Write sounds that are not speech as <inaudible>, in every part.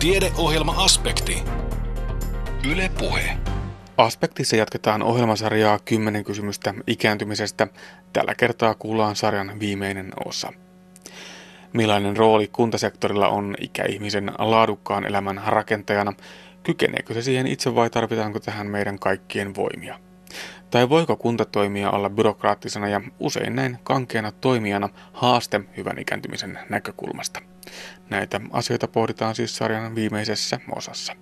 Tiedeohjelma-aspekti. Yle Puhe. Aspektissa jatketaan ohjelmasarjaa 10 kysymystä ikääntymisestä. Tällä kertaa kuullaan sarjan viimeinen osa. Millainen rooli kuntasektorilla on ikäihmisen laadukkaan elämän rakentajana? Kykeneekö se siihen itse vai tarvitaanko tähän meidän kaikkien voimia? Tai voiko kuntatoimija olla byrokraattisena ja usein näin kankeana toimijana haaste hyvän ikääntymisen näkökulmasta? Näitä asioita pohditaan siis sarjan viimeisessä osassa.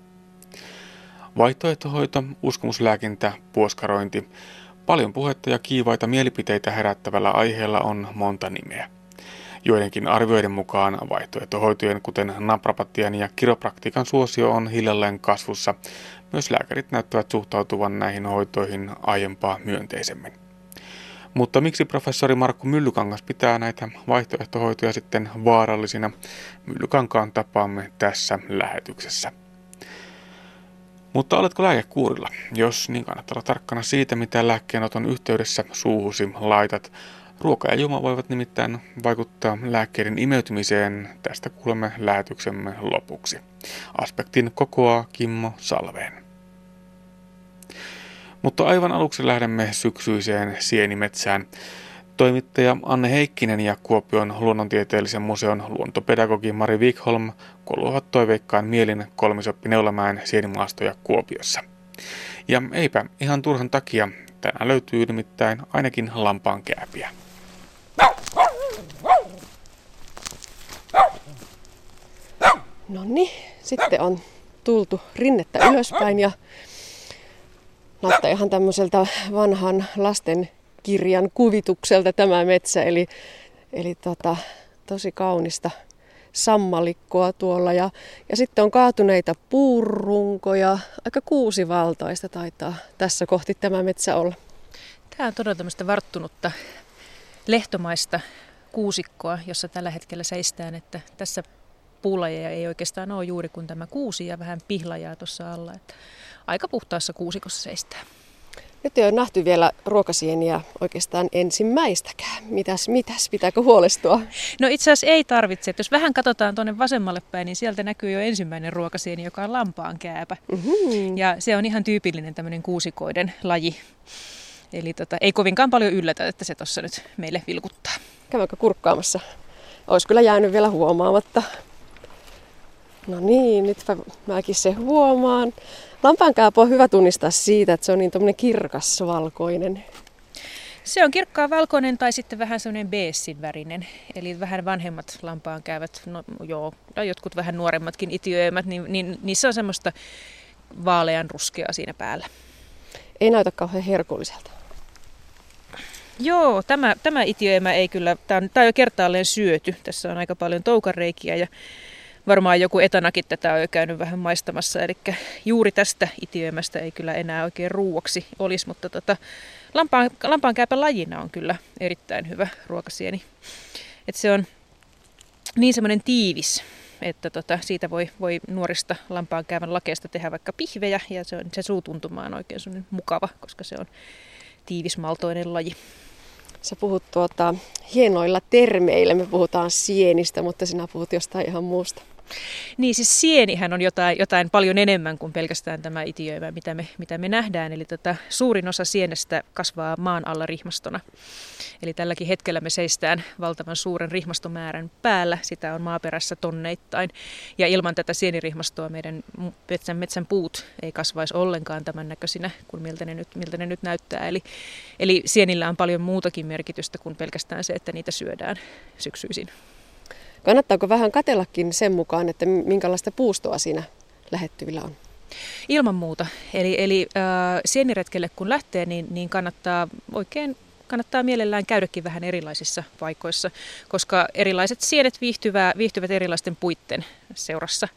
Vaihtoehtohoito, uskomuslääkintä, puoskarointi. Paljon puhetta ja kiivaita mielipiteitä herättävällä aiheella on monta nimeä. Joidenkin arvioiden mukaan vaihtoehtohoitojen, kuten naprapatian ja kiropraktiikan suosio on hiljalleen kasvussa. Myös lääkärit näyttävät suhtautuvan näihin hoitoihin aiempaa myönteisemmin. Mutta miksi professori Markku Myllykangas pitää näitä vaihtoehtohoitoja sitten vaarallisina? Myllykankaan tapaamme tässä lähetyksessä. Mutta oletko lääkekuurilla? Jos niin kannattaa olla tarkkana siitä, mitä lääkkeenoton yhteydessä suuhusi laitat. Ruoka ja juoma voivat nimittäin vaikuttaa lääkkeiden imeytymiseen. Tästä kuulemme lähetyksemme lopuksi. Aspektin kokoaa Kimmo Salveen. Mutta aivan aluksi lähdemme syksyiseen sienimetsään. Toimittaja Anne Heikkinen ja Kuopion luonnontieteellisen museon luontopedagogi Mari Wikholm kuuluvat toiveikkaan mielin kolmisoppi Neulamäen sienimaastoja Kuopiossa. Ja eipä ihan turhan takia, tänään löytyy nimittäin ainakin lampaan kääpiä. No niin, sitten on tultu rinnettä ylöspäin ja näyttää ihan tämmöiseltä vanhan lasten kirjan kuvitukselta tämä metsä. Eli, eli tota, tosi kaunista sammalikkoa tuolla. Ja, ja sitten on kaatuneita puurunkoja. Aika kuusivaltaista taitaa tässä kohti tämä metsä olla. Tämä on todella tämmöistä varttunutta lehtomaista kuusikkoa, jossa tällä hetkellä seistään, että tässä puulajeja ei oikeastaan ole juuri kuin tämä kuusi ja vähän pihlajaa tuossa alla. Että aika puhtaassa kuusikossa seistää. Nyt ei ole nähty vielä ruokasieniä oikeastaan ensimmäistäkään. Mitäs, mitäs, pitääkö huolestua? No itse asiassa ei tarvitse. Että jos vähän katsotaan tuonne vasemmalle päin, niin sieltä näkyy jo ensimmäinen ruokasieni, joka on lampaan kääpä. Mm-hmm. Ja se on ihan tyypillinen tämmöinen kuusikoiden laji. Eli tota, ei kovinkaan paljon yllätä, että se tuossa nyt meille vilkuttaa. Käydäänkö kurkkaamassa? Olisi kyllä jäänyt vielä huomaamatta. No niin, nytpä mäkin se huomaan. Lampaankääpä on hyvä tunnistaa siitä, että se on niin kirkas valkoinen. Se on kirkkaan valkoinen tai sitten vähän semmoinen beessin värinen. Eli vähän vanhemmat lampaan käyvät, no joo, tai jotkut vähän nuoremmatkin itiöimät, niin, niin niissä on semmoista vaalean ruskeaa siinä päällä. Ei näytä kauhean herkulliselta. Joo, tämä, tämä itiöimä ei kyllä, tämä on, tämä on jo kertaalleen syöty. Tässä on aika paljon toukareikiä ja varmaan joku etanakin tätä on jo käynyt vähän maistamassa. Eli juuri tästä itiöimästä ei kyllä enää oikein ruuaksi olisi, mutta tota, lampaan, lampaan käypä lajina on kyllä erittäin hyvä ruokasieni. Et se on niin semmoinen tiivis, että tota, siitä voi, voi nuorista lampaan käyvän lakeesta tehdä vaikka pihvejä ja se, on, se suutuntuma on oikein mukava, koska se on tiivismaltoinen laji. Sä puhut tuota, hienoilla termeillä, me puhutaan sienistä, mutta sinä puhut jostain ihan muusta. Niin siis sienihän on jotain, jotain paljon enemmän kuin pelkästään tämä itiöimä, mitä me, mitä me nähdään. Eli tota, suurin osa sienestä kasvaa maan alla rihmastona. Eli tälläkin hetkellä me seistään valtavan suuren rihmastomäärän päällä. Sitä on maaperässä tonneittain. Ja ilman tätä sienirihmastoa meidän metsän, metsän puut ei kasvaisi ollenkaan tämän näköisinä kuin miltä ne nyt, miltä ne nyt näyttää. Eli, eli sienillä on paljon muutakin merkitystä kuin pelkästään se, että niitä syödään syksyisin. Kannattaako vähän katellakin sen mukaan, että minkälaista puustoa siinä lähettyvillä on? Ilman muuta. Eli, eli äh, sieniretkelle kun lähtee, niin, niin kannattaa oikein kannattaa mielellään käydäkin vähän erilaisissa paikoissa, koska erilaiset sienet viihtyvät, viihtyvät erilaisten puitten seurassa.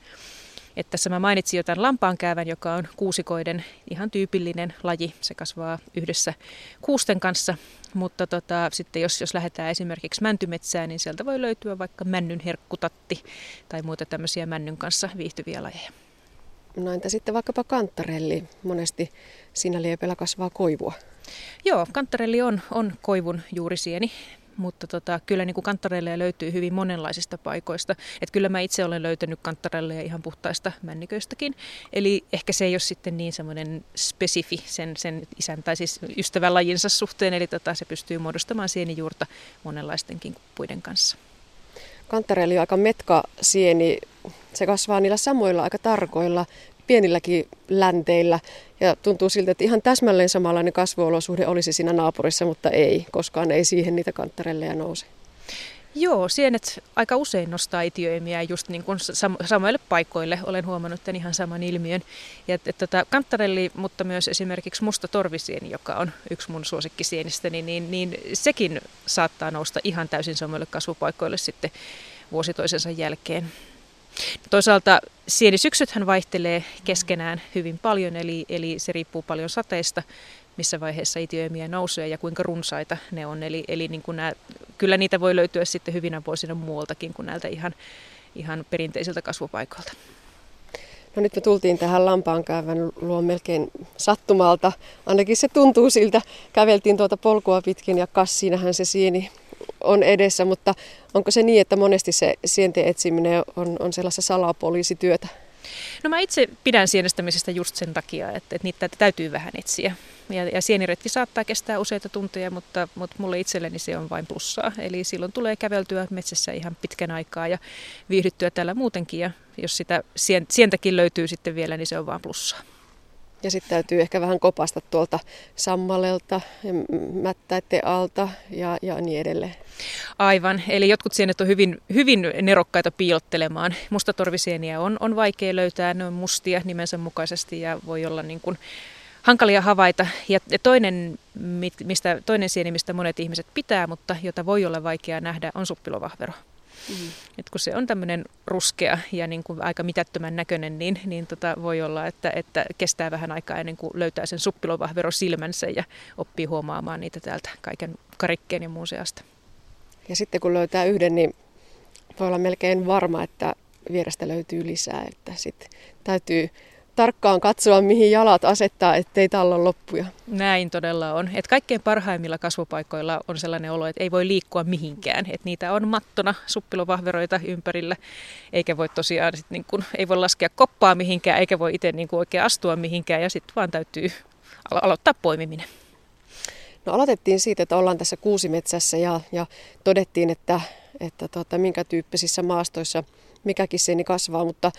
Että tässä mä mainitsin jo tämän lampaankäävän, joka on kuusikoiden ihan tyypillinen laji. Se kasvaa yhdessä kuusten kanssa, mutta tota, sitten jos, jos lähdetään esimerkiksi mäntymetsään, niin sieltä voi löytyä vaikka männyn herkkutatti tai muita tämmöisiä männyn kanssa viihtyviä lajeja. No entä sitten vaikkapa kantarelli? Monesti siinä liepeillä kasvaa koivua. Joo, kantarelli on, on koivun juurisieni mutta tota, kyllä niin kuin kantarelleja löytyy hyvin monenlaisista paikoista. Et kyllä mä itse olen löytänyt kantarelleja ihan puhtaista männiköistäkin. Eli ehkä se ei ole sitten niin semmoinen spesifi sen, sen isän tai siis ystävän lajinsa suhteen, eli tota, se pystyy muodostamaan sienijuurta monenlaistenkin puiden kanssa. Kantarelli on aika metka sieni. Se kasvaa niillä samoilla aika tarkoilla pienilläkin länteillä. Ja tuntuu siltä, että ihan täsmälleen samanlainen kasvuolosuhde olisi siinä naapurissa, mutta ei. Koskaan ei siihen niitä kantarelleja nouse. Joo, sienet aika usein nostaa itiöimiä just niin kuin sam- samoille paikoille. Olen huomannut tämän ihan saman ilmiön. Ja et, tota, kantarelli, mutta myös esimerkiksi musta torvisieni, joka on yksi mun suosikkisienistäni, niin, niin sekin saattaa nousta ihan täysin samoille kasvupaikoille sitten vuosi toisensa jälkeen. Toisaalta sienisyksythän vaihtelee keskenään hyvin paljon, eli, eli se riippuu paljon sateista, missä vaiheessa itiöimiä nousee ja kuinka runsaita ne on. Eli, eli niin kuin nämä, kyllä niitä voi löytyä sitten hyvinä vuosina muualtakin kuin näiltä ihan, ihan perinteisiltä kasvupaikoilta. No nyt me tultiin tähän lampaankäyvän luo melkein sattumalta. Ainakin se tuntuu siltä. Käveltiin tuota polkua pitkin ja kassiinahan se sieni on edessä, mutta onko se niin, että monesti se sienten etsiminen on, on sellaista salapoliisityötä? No mä itse pidän sienestämisestä just sen takia, että, että niitä täytyy vähän etsiä. Ja, ja sieniretki saattaa kestää useita tunteja, mutta, mutta mulle itselleni se on vain plussaa. Eli silloin tulee käveltyä metsässä ihan pitkän aikaa ja viihdyttyä täällä muutenkin. Ja jos sitä sientäkin löytyy sitten vielä, niin se on vain plussaa. Ja sitten täytyy ehkä vähän kopasta tuolta sammalelta, mättäiden alta ja, ja niin edelleen. Aivan, eli jotkut sienet on hyvin, hyvin nerokkaita piilottelemaan. Mustatorvisieniä on, on vaikea löytää, ne on mustia nimensä mukaisesti ja voi olla niin kuin hankalia havaita. Ja toinen, mistä, toinen sieni, mistä monet ihmiset pitää, mutta jota voi olla vaikea nähdä, on suppilovahvero. Mm. Et kun se on tämmöinen ruskea ja niin kuin aika mitättömän näköinen, niin, niin tota voi olla, että, että kestää vähän aikaa ennen kuin löytää sen suppilovahvero silmänsä ja oppii huomaamaan niitä täältä kaiken karikkeen ja muun seasta. Ja sitten kun löytää yhden, niin voi olla melkein varma, että vierestä löytyy lisää. Että sitten täytyy tarkkaan katsoa, mihin jalat asettaa, ettei tallon loppuja. Näin todella on. Et kaikkein parhaimmilla kasvupaikoilla on sellainen olo, että ei voi liikkua mihinkään. Et niitä on mattona suppilovahveroita ympärillä, eikä voi tosiaan sit niin kun, ei voi laskea koppaa mihinkään, eikä voi itse niin oikein astua mihinkään, ja sitten vaan täytyy alo- aloittaa poimiminen. No aloitettiin siitä, että ollaan tässä kuusimetsässä ja, ja todettiin, että, että tota, minkä tyyppisissä maastoissa mikäkin seeni kasvaa, mutta,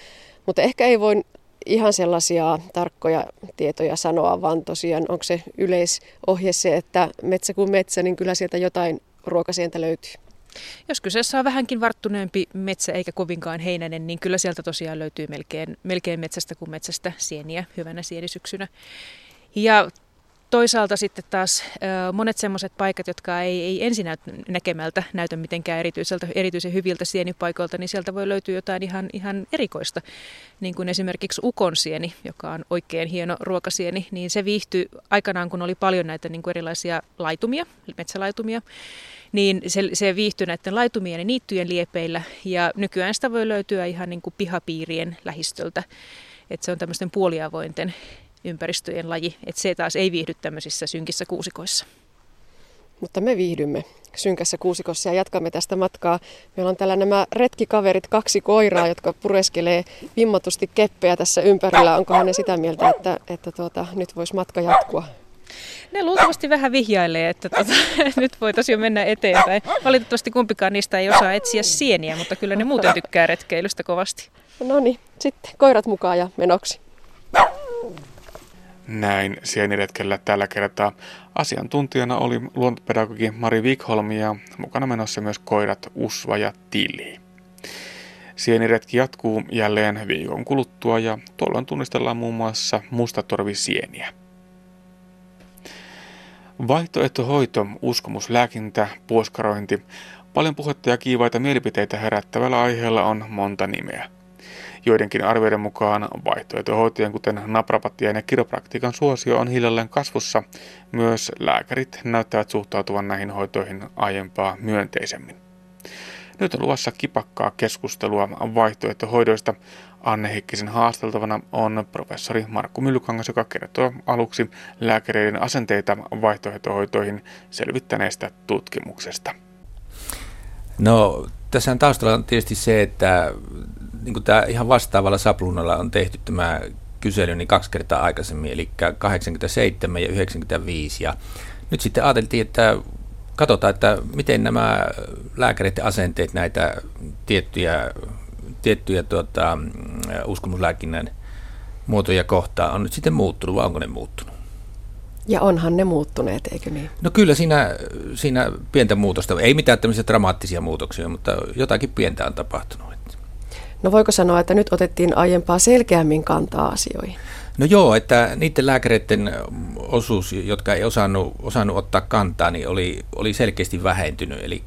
mutta ehkä ei voi ihan sellaisia tarkkoja tietoja sanoa, vaan tosiaan onko se yleisohje se, että metsä kuin metsä, niin kyllä sieltä jotain ruokasientä löytyy. Jos kyseessä on vähänkin varttuneempi metsä eikä kovinkaan heinäinen, niin kyllä sieltä tosiaan löytyy melkein, melkein metsästä kuin metsästä sieniä hyvänä sienisyksynä. Ja toisaalta sitten taas monet semmoiset paikat, jotka ei, ei ensin näkemältä näytä mitenkään erityiseltä, erityisen hyviltä sienipaikoilta, niin sieltä voi löytyä jotain ihan, ihan erikoista. Niin kuin esimerkiksi ukonsieni, joka on oikein hieno ruokasieni, niin se viihtyi aikanaan, kun oli paljon näitä niin kuin erilaisia laitumia, metsälaitumia, niin se, se viihtyi näiden laitumien ja niittyjen liepeillä ja nykyään sitä voi löytyä ihan niin kuin pihapiirien lähistöltä. Että se on tämmöisten puoliavointen ympäristöjen laji, että se taas ei viihdy tämmöisissä synkissä kuusikoissa. Mutta me viihdymme synkässä kuusikossa ja jatkamme tästä matkaa. Meillä on täällä nämä retkikaverit, kaksi koiraa, jotka pureskelee vimmatusti keppejä tässä ympärillä. Onkohan ne sitä mieltä, että, että tuota, nyt voisi matka jatkua? Ne luultavasti vähän vihjailee, että tuota, <laughs> nyt voitaisiin jo mennä eteenpäin. Valitettavasti kumpikaan niistä ei osaa etsiä sieniä, mutta kyllä ne muuten tykkää retkeilystä kovasti. No niin, sitten koirat mukaan ja menoksi. Näin sieniretkellä tällä kertaa. Asiantuntijana oli luontopedagogi Mari Wikholm ja mukana menossa myös koirat Usva ja Tilli. Sieniretki jatkuu jälleen viikon kuluttua ja tuolloin tunnistellaan muun muassa mustatorvisieniä. Vaihtoehtohoito, uskomuslääkintä, puoskarointi. Paljon puhetta ja kiivaita mielipiteitä herättävällä aiheella on monta nimeä. Joidenkin arvioiden mukaan vaihtoehtohoitojen, kuten naprapatian ja kiropraktiikan suosio on hiljalleen kasvussa. Myös lääkärit näyttävät suhtautuvan näihin hoitoihin aiempaa myönteisemmin. Nyt on luvassa kipakkaa keskustelua vaihtoehtohoidoista. Anne Hikkisen haasteltavana on professori Markku Myllykangas, joka kertoo aluksi lääkäreiden asenteita vaihtoehtohoitoihin selvittäneestä tutkimuksesta. No tässä taustalla on tietysti se, että niin kuin tämä ihan vastaavalla sapluunalla on tehty tämä kysely niin kaksi kertaa aikaisemmin, eli 87 ja 95. Ja nyt sitten ajateltiin, että katsotaan, että miten nämä lääkäreiden asenteet näitä tiettyjä, tiettyjä tuota, uskomuslääkinnän muotoja kohtaan on nyt sitten muuttunut, vai onko ne muuttunut? Ja onhan ne muuttuneet, eikö niin? No kyllä siinä, siinä pientä muutosta, ei mitään tämmöisiä dramaattisia muutoksia, mutta jotakin pientä on tapahtunut. No voiko sanoa, että nyt otettiin aiempaa selkeämmin kantaa asioihin? No joo, että niiden lääkäreiden osuus, jotka ei osannut, osannut ottaa kantaa, niin oli, oli selkeästi vähentynyt. Eli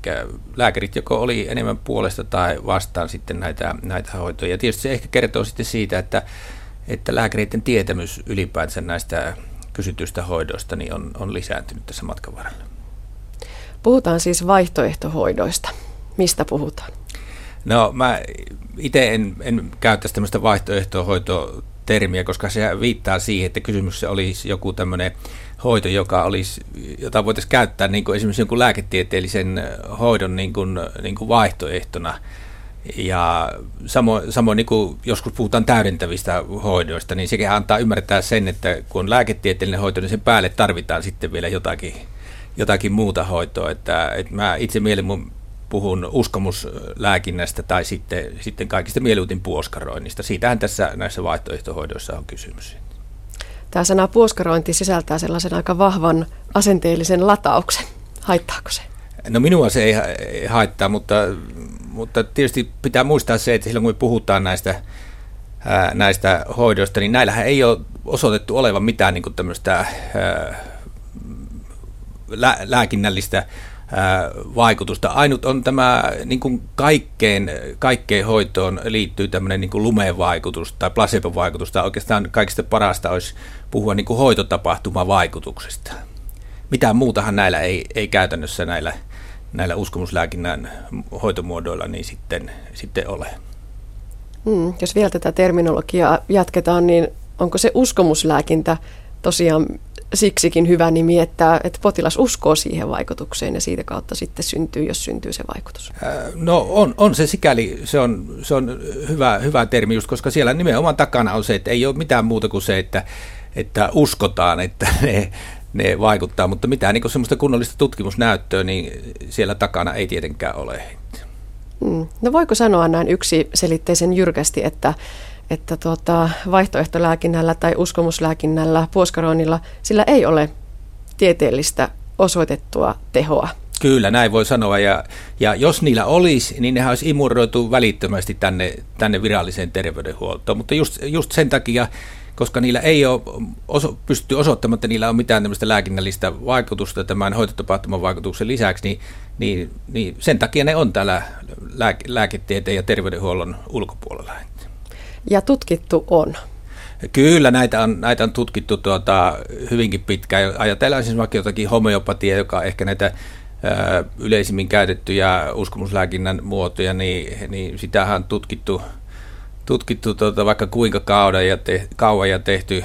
lääkärit joko oli enemmän puolesta tai vastaan sitten näitä, näitä hoitoja. Ja tietysti se ehkä kertoo sitten siitä, että, että lääkäreiden tietämys ylipäänsä näistä kysytyistä hoidoista niin on, on lisääntynyt tässä matkan varrella. Puhutaan siis vaihtoehtohoidoista. Mistä puhutaan? No mä itse en, en käyttäisi tämmöistä vaihtoehtohoitotermiä, koska se viittaa siihen, että kysymyksessä olisi joku tämmöinen hoito, joka olisi, jota voitaisiin käyttää niin kuin esimerkiksi jonkun lääketieteellisen hoidon niin kuin, niin kuin vaihtoehtona. Ja samoin, samoin niin kuin joskus puhutaan täydentävistä hoidoista, niin sekin antaa ymmärtää sen, että kun lääketieteellinen hoito, niin sen päälle tarvitaan sitten vielä jotakin, jotakin muuta hoitoa. Että, että mä itse mielen puhun uskomuslääkinnästä tai sitten, sitten kaikista mieluutin puoskaroinnista. Siitähän tässä näissä vaihtoehtohoidoissa on kysymys. Tämä sana puoskarointi sisältää sellaisen aika vahvan asenteellisen latauksen. Haittaako se? No minua se ei haittaa, mutta, mutta tietysti pitää muistaa se, että silloin kun me puhutaan näistä, ää, näistä hoidoista, niin näillähän ei ole osoitettu olevan mitään niin tämmöistä ää, lä- lääkinnällistä vaikutusta. Ainut on tämä niin kuin kaikkeen, kaikkeen hoitoon liittyy tämmöinen niin kuin lumeen vaikutus tai placebo-vaikutus, tai oikeastaan kaikista parasta olisi puhua niin kuin hoitotapahtuman vaikutuksesta. Mitään muutahan näillä ei, ei käytännössä näillä, näillä uskomuslääkinnän hoitomuodoilla niin sitten, sitten ole. Mm, jos vielä tätä terminologiaa jatketaan, niin onko se uskomuslääkintä tosiaan siksikin hyvä nimi, että, että potilas uskoo siihen vaikutukseen ja siitä kautta sitten syntyy, jos syntyy se vaikutus. No on, on se sikäli, se on, se on hyvä, hyvä termi just, koska siellä nimenomaan takana on se, että ei ole mitään muuta kuin se, että, että uskotaan, että <laughs> ne, ne vaikuttaa, mutta mitään niin semmoista kunnollista tutkimusnäyttöä, niin siellä takana ei tietenkään ole. Mm. No voiko sanoa näin yksi selitteisen jyrkästi, että että tuota, vaihtoehtolääkinnällä tai uskomuslääkinnällä, puoskaroinnilla, sillä ei ole tieteellistä osoitettua tehoa. Kyllä, näin voi sanoa. Ja, ja jos niillä olisi, niin ne olisi imuroitu välittömästi tänne, tänne viralliseen terveydenhuoltoon. Mutta just, just sen takia, koska niillä ei ole oso, pystytty osoittamaan, että niillä on mitään tämmöistä lääkinnällistä vaikutusta tämän hoitotapahtuman vaikutuksen lisäksi, niin, niin, niin sen takia ne on täällä lääke, lääketieteen ja terveydenhuollon ulkopuolella ja tutkittu on. Kyllä, näitä on, näitä on tutkittu tuota, hyvinkin pitkään. Ajatellaan siis vaikka jotakin homeopatia, joka on ehkä näitä ö, yleisimmin käytettyjä uskomuslääkinnän muotoja, niin, niin sitähän on tutkittu, tutkittu tuota, vaikka kuinka kauan ja, te, kauan ja tehty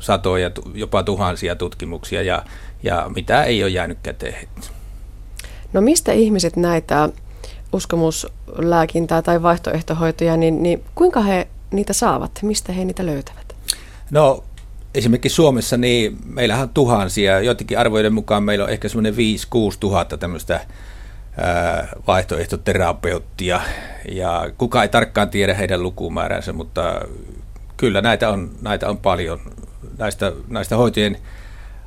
satoja, jopa tuhansia tutkimuksia ja, ja mitä ei ole jäänyt käteen. No mistä ihmiset näitä uskomuslääkintää tai vaihtoehtohoitoja, niin, niin kuinka he niitä saavat? Mistä he niitä löytävät? No esimerkiksi Suomessa niin meillähän on tuhansia, joidenkin arvoiden mukaan meillä on ehkä semmoinen 5-6 tuhatta tämmöistä vaihtoehtoterapeuttia ja kuka ei tarkkaan tiedä heidän lukumääränsä, mutta kyllä näitä on, näitä on paljon. Näistä, näistä hoitojen,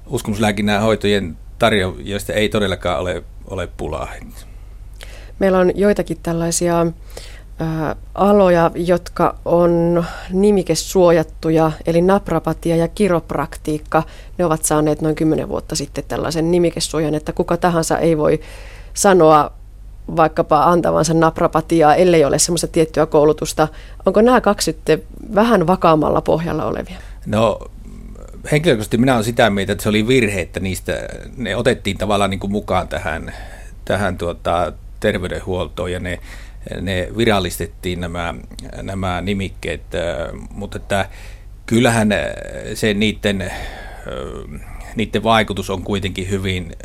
uskomuslääkinnän hoitojen tarjoajista ei todellakaan ole, ole pulaa. Meillä on joitakin tällaisia aloja, jotka on nimikesuojattuja, eli naprapatia ja kiropraktiikka, ne ovat saaneet noin 10 vuotta sitten tällaisen nimikesuojan, että kuka tahansa ei voi sanoa vaikkapa antavansa naprapatiaa, ellei ole semmoista tiettyä koulutusta. Onko nämä kaksi sitten vähän vakaammalla pohjalla olevia? No henkilökohtaisesti minä olen sitä mieltä, että se oli virhe, että niistä ne otettiin tavallaan niin kuin mukaan tähän, tähän tuota, terveydenhuoltoon ja ne ne virallistettiin nämä, nämä nimikkeet, mutta että kyllähän se niiden, niiden vaikutus on kuitenkin hyvin,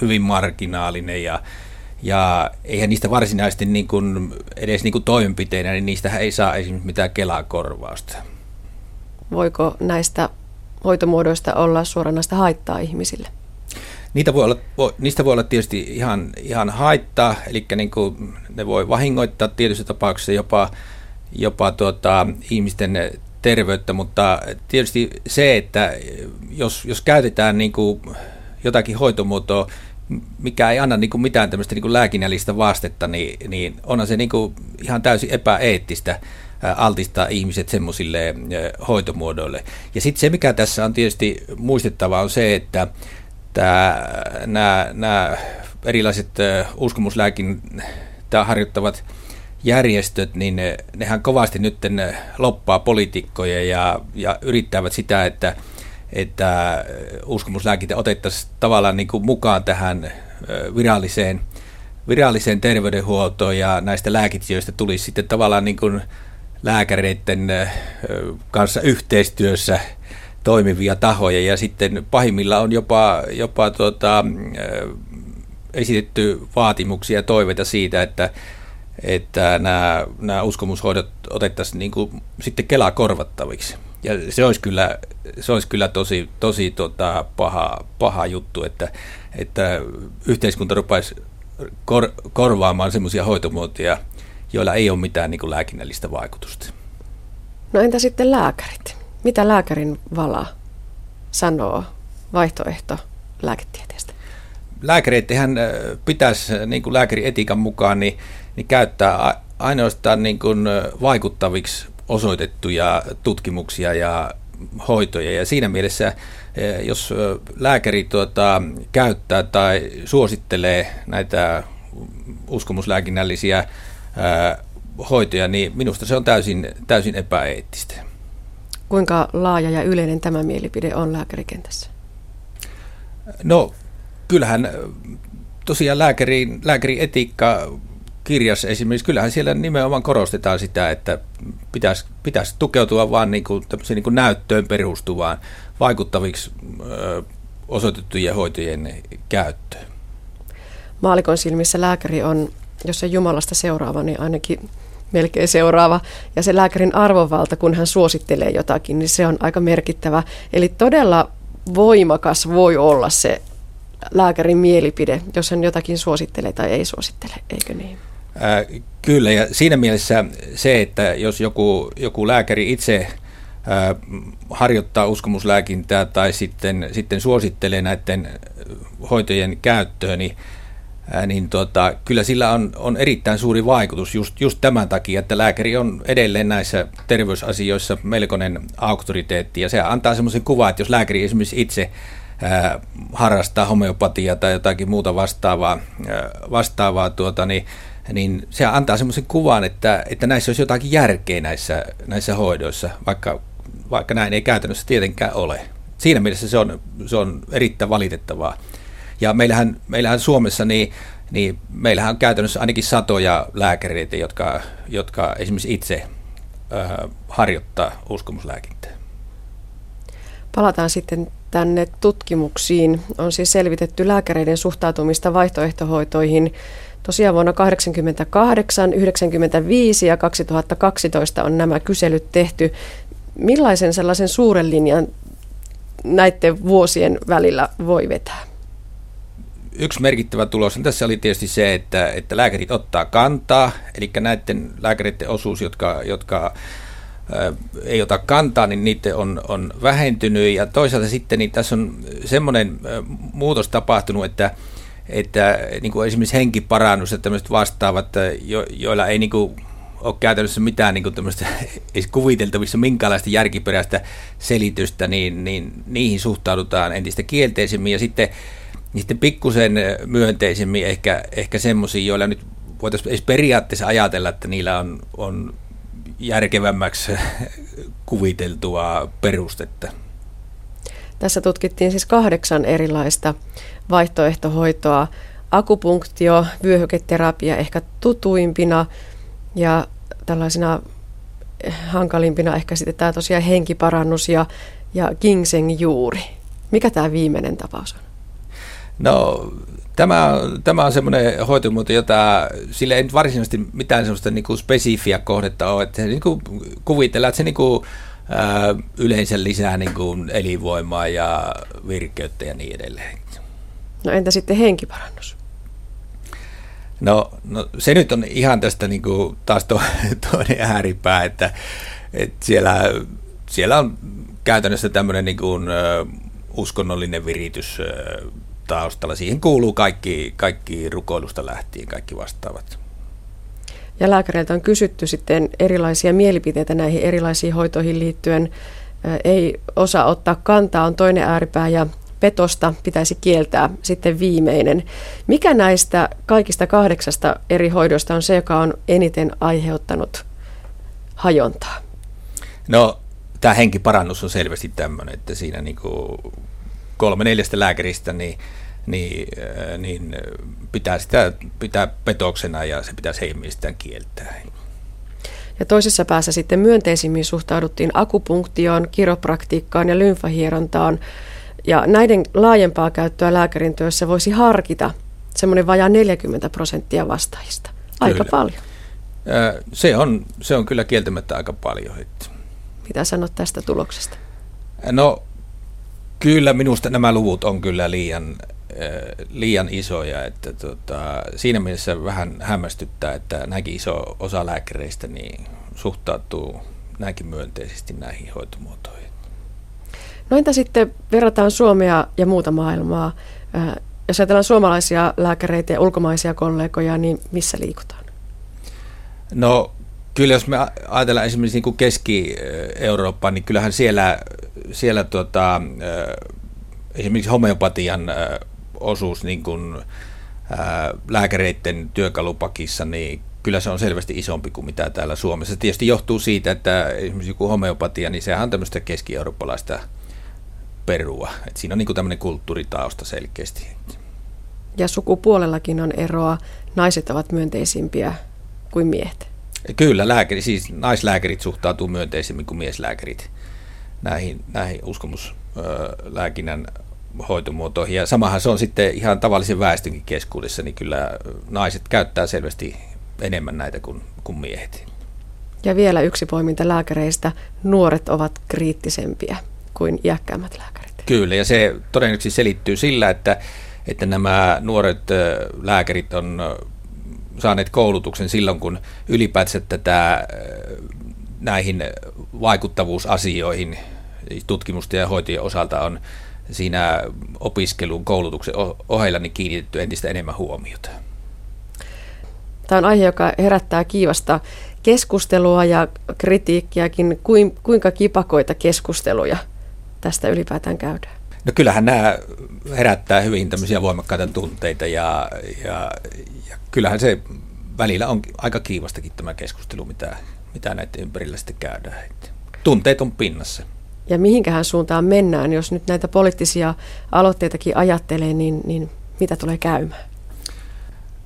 hyvin marginaalinen ja, ja eihän niistä varsinaisesti niin kuin, edes niin kuin toimenpiteinä, niin niistä ei saa esimerkiksi mitään Kela-korvausta. Voiko näistä hoitomuodoista olla suoranaista haittaa ihmisille? Niitä voi olla, voi, niistä voi olla tietysti ihan, ihan haittaa, eli niin kuin ne voi vahingoittaa tietyissä tapauksissa jopa, jopa tuota, ihmisten terveyttä, mutta tietysti se, että jos, jos käytetään niin kuin jotakin hoitomuotoa, mikä ei anna niin kuin mitään tämmöistä niin kuin lääkinnällistä vastetta, niin, niin onhan se niin kuin ihan täysin epäeettistä altistaa ihmiset semmoisille hoitomuodoille. Ja sitten se, mikä tässä on tietysti muistettava, on se, että nämä, nämä erilaiset uskomuslääkintää harjoittavat järjestöt, niin ne, nehän kovasti nyt loppaa poliitikkoja ja, ja yrittävät sitä, että, että uskomuslääkintä otettaisiin tavallaan niin kuin mukaan tähän viralliseen, viralliseen terveydenhuoltoon ja näistä lääkitsijöistä tulisi sitten tavallaan niin kuin lääkäreiden kanssa yhteistyössä toimivia tahoja ja sitten pahimmilla on jopa, jopa tuota, esitetty vaatimuksia ja toiveita siitä, että, että nämä, nämä uskomushoidot otettaisiin niin kuin sitten Kelaa korvattaviksi. Ja se olisi kyllä, se olisi kyllä tosi, tosi tota paha, paha juttu, että, että yhteiskunta rupaisi kor, korvaamaan semmoisia hoitomuotoja, joilla ei ole mitään niin kuin lääkinnällistä vaikutusta. No entä sitten lääkärit? Mitä lääkärin vala sanoo vaihtoehto lääketieteestä? Lääkäreithän pitäisi niin kuin lääkärietiikan mukaan niin, niin käyttää ainoastaan niin kuin vaikuttaviksi osoitettuja tutkimuksia ja hoitoja. Ja siinä mielessä, jos lääkäri tuota, käyttää tai suosittelee näitä uskomuslääkinnällisiä ää, hoitoja, niin minusta se on täysin, täysin epäeettistä. Kuinka laaja ja yleinen tämä mielipide on lääkärikentässä? No kyllähän tosiaan lääkärin, lääkärin etiikka kirjassa esimerkiksi, kyllähän siellä nimenomaan korostetaan sitä, että pitäisi, pitäisi tukeutua vain niin kuin, niin kuin näyttöön perustuvaan vaikuttaviksi ö, osoitettujen hoitojen käyttöön. Maalikon silmissä lääkäri on jos se Jumalasta seuraava, niin ainakin melkein seuraava. Ja se lääkärin arvovalta, kun hän suosittelee jotakin, niin se on aika merkittävä. Eli todella voimakas voi olla se lääkärin mielipide, jos hän jotakin suosittelee tai ei suosittele, eikö niin? Ää, kyllä, ja siinä mielessä se, että jos joku, joku lääkäri itse ää, harjoittaa uskomuslääkintää tai sitten, sitten suosittelee näiden hoitojen käyttöön, niin niin tota, kyllä sillä on, on erittäin suuri vaikutus just, just tämän takia, että lääkäri on edelleen näissä terveysasioissa melkoinen auktoriteetti ja se antaa semmoisen kuvan, että jos lääkäri esimerkiksi itse ää, harrastaa homeopatiaa tai jotakin muuta vastaavaa, ää, vastaavaa tuota, niin, niin se antaa semmoisen kuvan, että, että näissä olisi jotakin järkeä näissä, näissä hoidoissa, vaikka, vaikka näin ei käytännössä tietenkään ole. Siinä mielessä se on, se on erittäin valitettavaa. Ja meillähän, meillähän Suomessa niin, niin meillähän on käytännössä ainakin satoja lääkäreitä, jotka, jotka esimerkiksi itse harjoittaa uskomuslääkintää. Palataan sitten tänne tutkimuksiin. On siis selvitetty lääkäreiden suhtautumista vaihtoehtohoitoihin. Tosiaan vuonna 1988, 1995 ja 2012 on nämä kyselyt tehty. Millaisen sellaisen suuren linjan näiden vuosien välillä voi vetää? Yksi merkittävä tulos tässä oli tietysti se, että, että lääkärit ottaa kantaa, eli näiden lääkäreiden osuus, jotka, jotka ei ota kantaa, niin niiden on, on vähentynyt. Ja toisaalta sitten niin tässä on semmoinen muutos tapahtunut, että, että niin kuin esimerkiksi henkiparannus ja tämmöiset vastaavat, jo, joilla ei niin kuin ole käytännössä mitään niin kuin tämmöistä <laughs> kuviteltavissa minkälaista järkiperäistä selitystä, niin, niin niihin suhtaudutaan entistä kielteisemmin. Ja sitten niin sitten pikkusen myönteisemmin ehkä, ehkä semmoisia, joilla nyt voitaisiin edes periaatteessa ajatella, että niillä on, on järkevämmäksi <laughs> kuviteltua perustetta. Tässä tutkittiin siis kahdeksan erilaista vaihtoehtohoitoa. Akupunktio, vyöhyketerapia ehkä tutuimpina ja tällaisina hankalimpina ehkä sitten tämä tosiaan henkiparannus ja, ja ginseng juuri. Mikä tämä viimeinen tapaus on? No Tämä, tämä on semmoinen hoitomuoto, jota sillä ei nyt varsinaisesti mitään semmoista niin kuin spesifiä kohdetta ole. Että se niin kuin kuvitellaan, että se niin kuin, ää, yleensä lisää niin kuin elinvoimaa ja virkeyttä ja niin edelleen. No entä sitten henkiparannus? No, no se nyt on ihan tästä niin kuin taas to, <laughs> toinen ääripää, että, että siellä, siellä on käytännössä tämmöinen niin kuin, uskonnollinen viritys taustalla. Siihen kuuluu kaikki, kaikki rukoilusta lähtien, kaikki vastaavat. Ja lääkäreiltä on kysytty sitten erilaisia mielipiteitä näihin erilaisiin hoitoihin liittyen. Ei osaa ottaa kantaa, on toinen ääripää ja petosta pitäisi kieltää sitten viimeinen. Mikä näistä kaikista kahdeksasta eri hoidosta on se, joka on eniten aiheuttanut hajontaa? No, tämä henkiparannus on selvästi tämmöinen, että siinä niin kuin kolme neljästä lääkäristä niin, niin, äh, niin pitää sitä pitää petoksena ja se pitäisi heidän mielestään kieltää. Ja toisessa päässä sitten myönteisimmin suhtauduttiin akupunktioon, kiropraktiikkaan ja lymfahierontaan. Ja näiden laajempaa käyttöä lääkärin työssä voisi harkita semmoinen vajaa 40 prosenttia vastaajista. Aika kyllä. paljon. Se on, se on kyllä kieltämättä aika paljon. Mitä sanot tästä tuloksesta? No kyllä minusta nämä luvut on kyllä liian, liian isoja. Että tota, siinä mielessä vähän hämmästyttää, että näinkin iso osa lääkäreistä niin suhtautuu näinkin myönteisesti näihin hoitomuotoihin. No entä sitten verrataan Suomea ja muuta maailmaa? Jos ajatellaan suomalaisia lääkäreitä ja ulkomaisia kollegoja, niin missä liikutaan? No kyllä jos me ajatellaan esimerkiksi niin Keski-Eurooppaa, niin kyllähän siellä, siellä tuota, esimerkiksi homeopatian osuus niin kuin, lääkäreiden työkalupakissa, niin kyllä se on selvästi isompi kuin mitä täällä Suomessa. Se tietysti johtuu siitä, että esimerkiksi joku homeopatia, niin sehän on tämmöistä keski-eurooppalaista perua. Et siinä on niin tämmöinen kulttuuritausta selkeästi. Ja sukupuolellakin on eroa. Naiset ovat myönteisimpiä kuin miehet. Kyllä, lääkäri, siis naislääkärit suhtautuu myönteisemmin kuin mieslääkärit näihin, näihin uskomuslääkinnän hoitomuotoihin. Ja samahan se on sitten ihan tavallisen väestönkin keskuudessa, niin kyllä naiset käyttää selvästi enemmän näitä kuin, kuin miehet. Ja vielä yksi poiminta lääkäreistä. Nuoret ovat kriittisempiä kuin iäkkäämmät lääkärit. Kyllä, ja se todennäköisesti selittyy sillä, että, että nämä nuoret lääkärit on saaneet koulutuksen silloin, kun ylipäätään tätä näihin vaikuttavuusasioihin tutkimusten ja hoitojen osalta on siinä opiskelun koulutuksen ohella niin kiinnitetty entistä enemmän huomiota. Tämä on aihe, joka herättää kiivasta keskustelua ja kritiikkiäkin. Kuinka kipakoita keskusteluja tästä ylipäätään käydään? No kyllähän nämä herättää hyvin tämmöisiä voimakkaita tunteita ja, ja, ja kyllähän se välillä on aika kiivastakin tämä keskustelu, mitä, mitä näiden ympärillä sitten käydään. Tunteet on pinnassa. Ja mihinkähän suuntaan mennään, jos nyt näitä poliittisia aloitteitakin ajattelee, niin, niin mitä tulee käymään?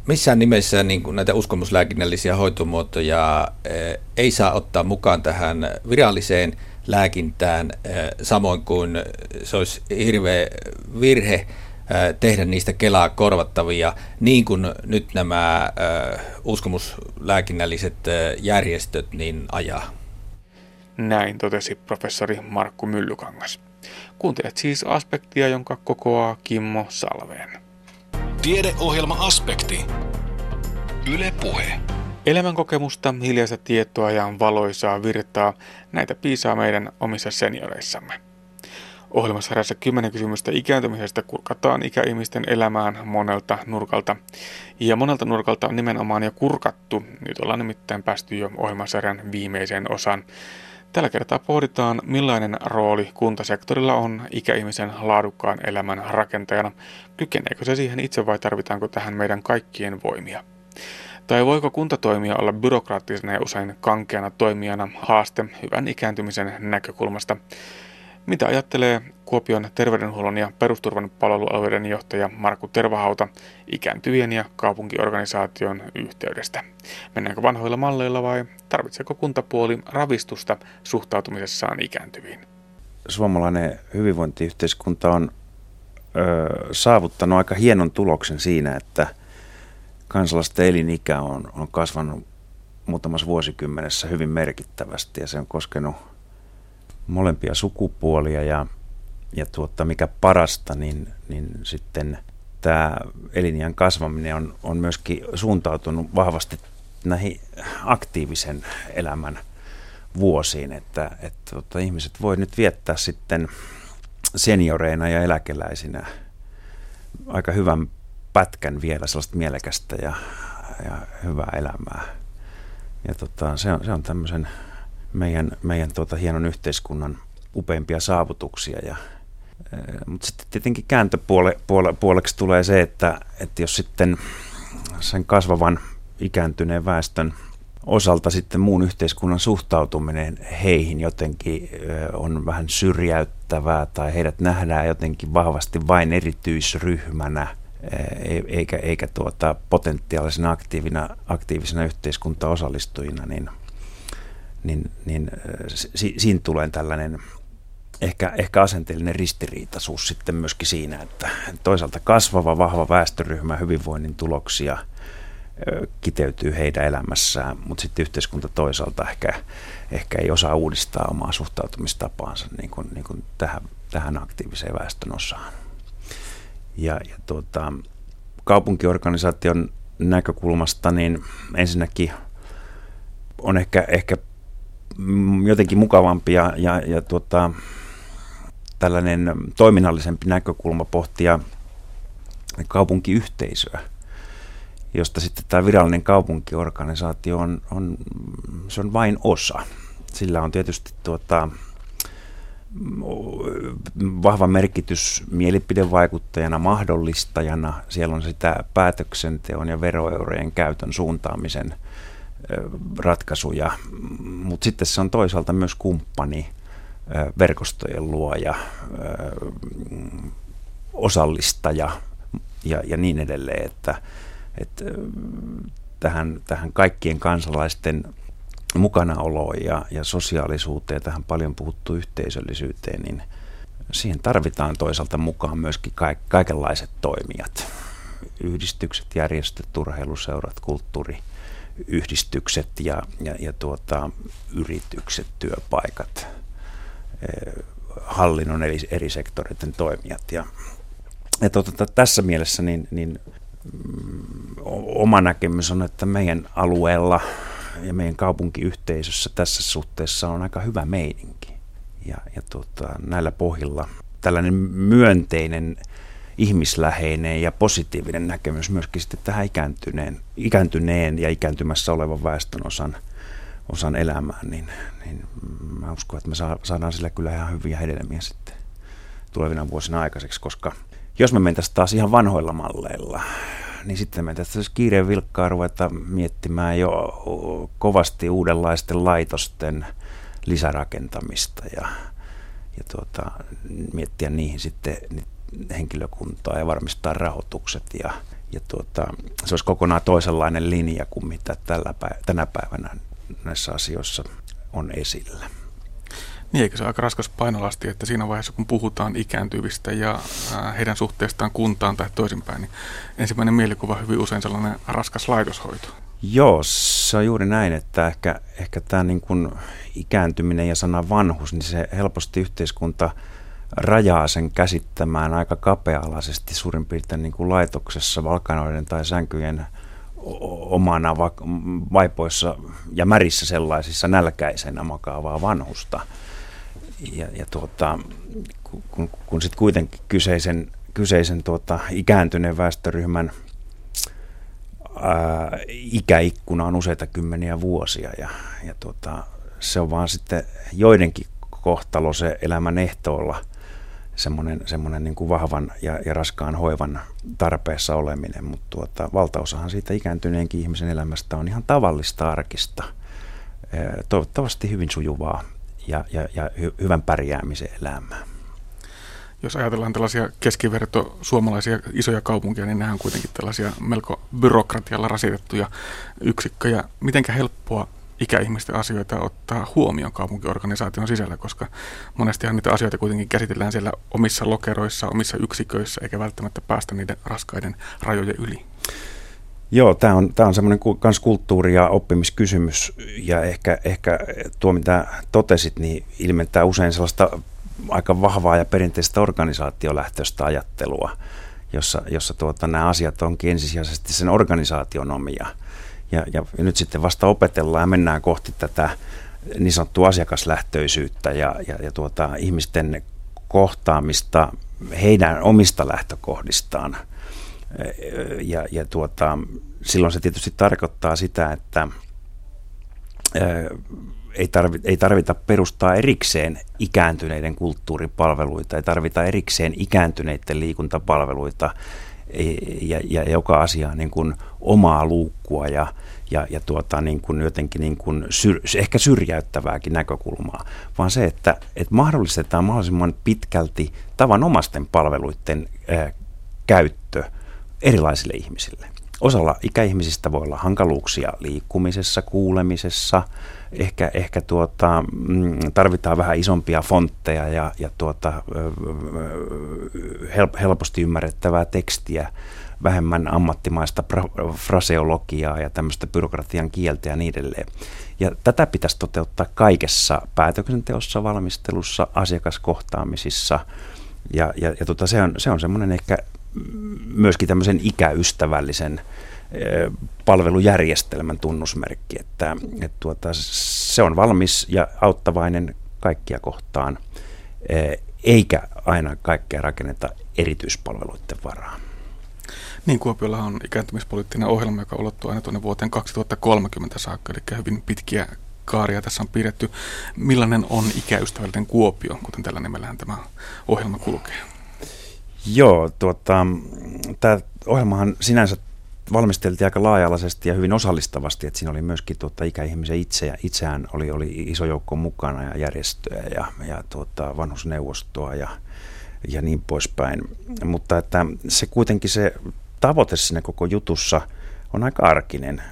Missään nimessä niin kuin näitä uskomuslääkinnällisiä hoitomuotoja eh, ei saa ottaa mukaan tähän viralliseen lääkintään, eh, samoin kuin se olisi hirveä virhe eh, tehdä niistä Kelaa korvattavia, niin kuin nyt nämä eh, uskomuslääkinnälliset järjestöt niin ajaa. Näin totesi professori Markku Myllykangas. Kuuntelet siis aspektia, jonka kokoaa Kimmo Salveen. Tiedeohjelma Aspekti. Yle Puhe. Elämänkokemusta, hiljaista tietoa ja valoisaa virtaa, näitä piisaa meidän omissa senioreissamme. Ohjelmasarjassa 10 kysymystä ikääntymisestä kurkataan ikäihmisten elämään monelta nurkalta. Ja monelta nurkalta on nimenomaan jo kurkattu. Nyt ollaan nimittäin päästy jo ohjelmasarjan viimeiseen osaan. Tällä kertaa pohditaan, millainen rooli kuntasektorilla on ikäihmisen laadukkaan elämän rakentajana. Kykeneekö se siihen itse vai tarvitaanko tähän meidän kaikkien voimia? Tai voiko kuntatoimija olla byrokraattisena ja usein kankeana toimijana haaste hyvän ikääntymisen näkökulmasta? Mitä ajattelee Kuopion terveydenhuollon ja perusturvan palvelualueiden johtaja Markku Tervahauta ikääntyvien ja kaupunkiorganisaation yhteydestä? Mennäänkö vanhoilla malleilla vai tarvitseeko kuntapuoli ravistusta suhtautumisessaan ikääntyviin? Suomalainen hyvinvointiyhteiskunta on saavuttanut aika hienon tuloksen siinä, että kansalaisten elinikä on, on kasvanut muutamassa vuosikymmenessä hyvin merkittävästi ja se on koskenut molempia sukupuolia ja, ja tuota, mikä parasta, niin, niin sitten tämä eliniän kasvaminen on, on myöskin suuntautunut vahvasti näihin aktiivisen elämän vuosiin, että, että tuota, ihmiset voi nyt viettää sitten senioreina ja eläkeläisinä aika hyvän pätkän vielä sellaista mielekästä ja, ja hyvää elämää. Ja tota, se, on, se on tämmöisen meidän, meidän tuota, hienon yhteiskunnan upeimpia saavutuksia. Ja, mutta sitten tietenkin kääntöpuoleksi tulee se, että, että jos sitten sen kasvavan ikääntyneen väestön osalta sitten muun yhteiskunnan suhtautuminen heihin jotenkin on vähän syrjäyttävää tai heidät nähdään jotenkin vahvasti vain erityisryhmänä eikä, eikä tuota potentiaalisena aktiivina, aktiivisena yhteiskuntaosallistujina, niin, niin, niin si, siinä tulee tällainen ehkä, ehkä asenteellinen ristiriitaisuus sitten myöskin siinä, että toisaalta kasvava vahva väestöryhmä hyvinvoinnin tuloksia – kiteytyy heidän elämässään, mutta sitten yhteiskunta toisaalta ehkä, ehkä ei osaa uudistaa omaa suhtautumistapaansa niin kuin, niin kuin tähän, tähän aktiiviseen väestön osaan. Ja, ja tuota, kaupunkiorganisaation näkökulmasta niin ensinnäkin on ehkä, ehkä jotenkin mukavampi ja, ja, ja tuota, tällainen toiminnallisempi näkökulma pohtia kaupunkiyhteisöä – josta sitten tämä virallinen kaupunkiorganisaatio on, on, se on vain osa. Sillä on tietysti tuota, vahva merkitys mielipidevaikuttajana, mahdollistajana. Siellä on sitä päätöksenteon ja veroeurojen käytön suuntaamisen ratkaisuja, mutta sitten se on toisaalta myös kumppani, verkostojen luoja, osallistaja ja, ja niin edelleen, että että tähän, tähän kaikkien kansalaisten mukanaoloon ja, ja sosiaalisuuteen, tähän paljon puhuttu yhteisöllisyyteen, niin siihen tarvitaan toisaalta mukaan myöskin kaikenlaiset toimijat. Yhdistykset, järjestöt, urheiluseurat, kulttuuriyhdistykset ja, ja, ja tuota, yritykset, työpaikat, hallinnon eri, eri sektoreiden toimijat. Ja, ja tuota, tässä mielessä niin, niin oma näkemys on, että meidän alueella ja meidän kaupunkiyhteisössä tässä suhteessa on aika hyvä meininki. Ja, ja tuota, näillä pohjilla tällainen myönteinen, ihmisläheinen ja positiivinen näkemys myöskin sitten tähän ikääntyneen, ikääntyneen ja ikääntymässä olevan väestön osan, osan elämään, niin, niin mä uskon, että me saadaan sillä kyllä ihan hyviä hedelmiä sitten tulevina vuosina aikaiseksi, koska – jos me mentäisiin taas ihan vanhoilla malleilla, niin sitten me tässä kiireen vilkkaa ruveta miettimään jo kovasti uudenlaisten laitosten lisärakentamista ja, ja tuota, miettiä niihin sitten henkilökuntaa ja varmistaa rahoitukset ja, ja tuota, se olisi kokonaan toisenlainen linja kuin mitä tällä päivä, tänä päivänä näissä asioissa on esillä. Niin, eikö se aika raskas painolasti, että siinä vaiheessa kun puhutaan ikääntyvistä ja heidän suhteestaan kuntaan tai toisinpäin, niin ensimmäinen mielikuva on hyvin usein sellainen raskas laitoshoito. Joo, se on juuri näin, että ehkä, ehkä tämä niin kuin ikääntyminen ja sana vanhus, niin se helposti yhteiskunta rajaa sen käsittämään aika kapea-alaisesti suurin piirtein niin kuin laitoksessa valkanoiden tai sänkyjen omana vaipoissa ja märissä sellaisissa nälkäisenä makaavaa vanhusta ja, ja tuota, kun, kun sitten kuitenkin kyseisen, kyseisen tuota, ikääntyneen väestöryhmän ää, ikäikkuna on useita kymmeniä vuosia ja, ja tuota, se on vaan sitten joidenkin kohtalo se elämän ehtoolla semmoinen, semmoinen niin kuin vahvan ja, ja raskaan hoivan tarpeessa oleminen, mutta tuota, valtaosahan siitä ikääntyneenkin ihmisen elämästä on ihan tavallista arkista, toivottavasti hyvin sujuvaa ja, ja, ja hy, hyvän pärjäämisen elämää. Jos ajatellaan tällaisia keskiverto suomalaisia isoja kaupunkia, niin nämä on kuitenkin tällaisia melko byrokratialla rasitettuja yksikköjä. Mitenkä helppoa ikäihmisten asioita ottaa huomioon kaupunkiorganisaation sisällä, koska monestihan niitä asioita kuitenkin käsitellään siellä omissa lokeroissa, omissa yksiköissä, eikä välttämättä päästä niiden raskaiden rajojen yli. Joo, tämä on, tää on semmoinen kans kulttuuri- ja oppimiskysymys, ja ehkä, ehkä tuo, mitä totesit, niin ilmentää usein sellaista aika vahvaa ja perinteistä organisaatiolähtöistä ajattelua, jossa, jossa tuota, nämä asiat onkin ensisijaisesti sen organisaation omia. Ja, ja nyt sitten vasta opetellaan ja mennään kohti tätä niin sanottua asiakaslähtöisyyttä ja, ja, ja tuota, ihmisten kohtaamista heidän omista lähtökohdistaan. Ja, ja tuota, silloin se tietysti tarkoittaa sitä, että ei, tarvita, ei tarvita perustaa erikseen ikääntyneiden kulttuuripalveluita, ei tarvita erikseen ikääntyneiden liikuntapalveluita, ja, ja joka asia niin kuin omaa luukkua ja, ja, ja tuota, niin kuin jotenkin niin kuin syr, ehkä syrjäyttävääkin näkökulmaa, vaan se, että, että mahdollistetaan mahdollisimman pitkälti tavanomaisten palveluiden ää, käyttö erilaisille ihmisille. Osalla ikäihmisistä voi olla hankaluuksia liikkumisessa, kuulemisessa, ehkä, ehkä tuota, mm, tarvitaan vähän isompia fontteja ja, ja tuota, helposti ymmärrettävää tekstiä, vähemmän ammattimaista fraseologiaa ja tämmöistä byrokratian kieltä ja niin edelleen. Ja tätä pitäisi toteuttaa kaikessa päätöksenteossa, valmistelussa, asiakaskohtaamisissa. Ja, ja, ja tuota, se on, se on semmoinen ehkä myöskin tämmöisen ikäystävällisen palvelujärjestelmän tunnusmerkki, että, että tuota, se on valmis ja auttavainen kaikkia kohtaan, eikä aina kaikkea rakenneta erityispalveluiden varaan. Niin, Kuopiolla on ikääntymispoliittinen ohjelma, joka ulottuu aina tuonne vuoteen 2030 saakka, eli hyvin pitkiä kaaria tässä on pidetty. Millainen on ikäystävällinen Kuopio, kuten tällä nimellähän tämä ohjelma kulkee? Joo, tuota, tämä ohjelmahan sinänsä valmisteltiin aika laaja-alaisesti ja hyvin osallistavasti, että siinä oli myöskin tuota, ikäihmisen itse, itseään oli, oli iso joukko mukana ja järjestöjä ja, ja tuota, vanhusneuvostoa ja, ja niin poispäin. Mutta että se kuitenkin se tavoite siinä koko jutussa on aika arkinen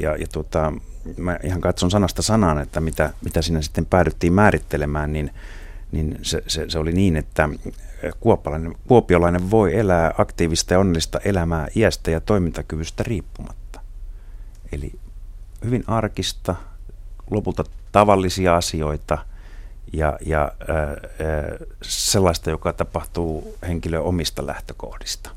ja, ja tuota, mä ihan katson sanasta sanaan, että mitä, mitä siinä sitten päädyttiin määrittelemään, niin, niin se, se, se oli niin, että kuopiolainen, kuopiolainen voi elää aktiivista ja onnellista elämää iästä ja toimintakyvystä riippumatta. Eli hyvin arkista, lopulta tavallisia asioita ja, ja ää, sellaista, joka tapahtuu henkilön omista lähtökohdista.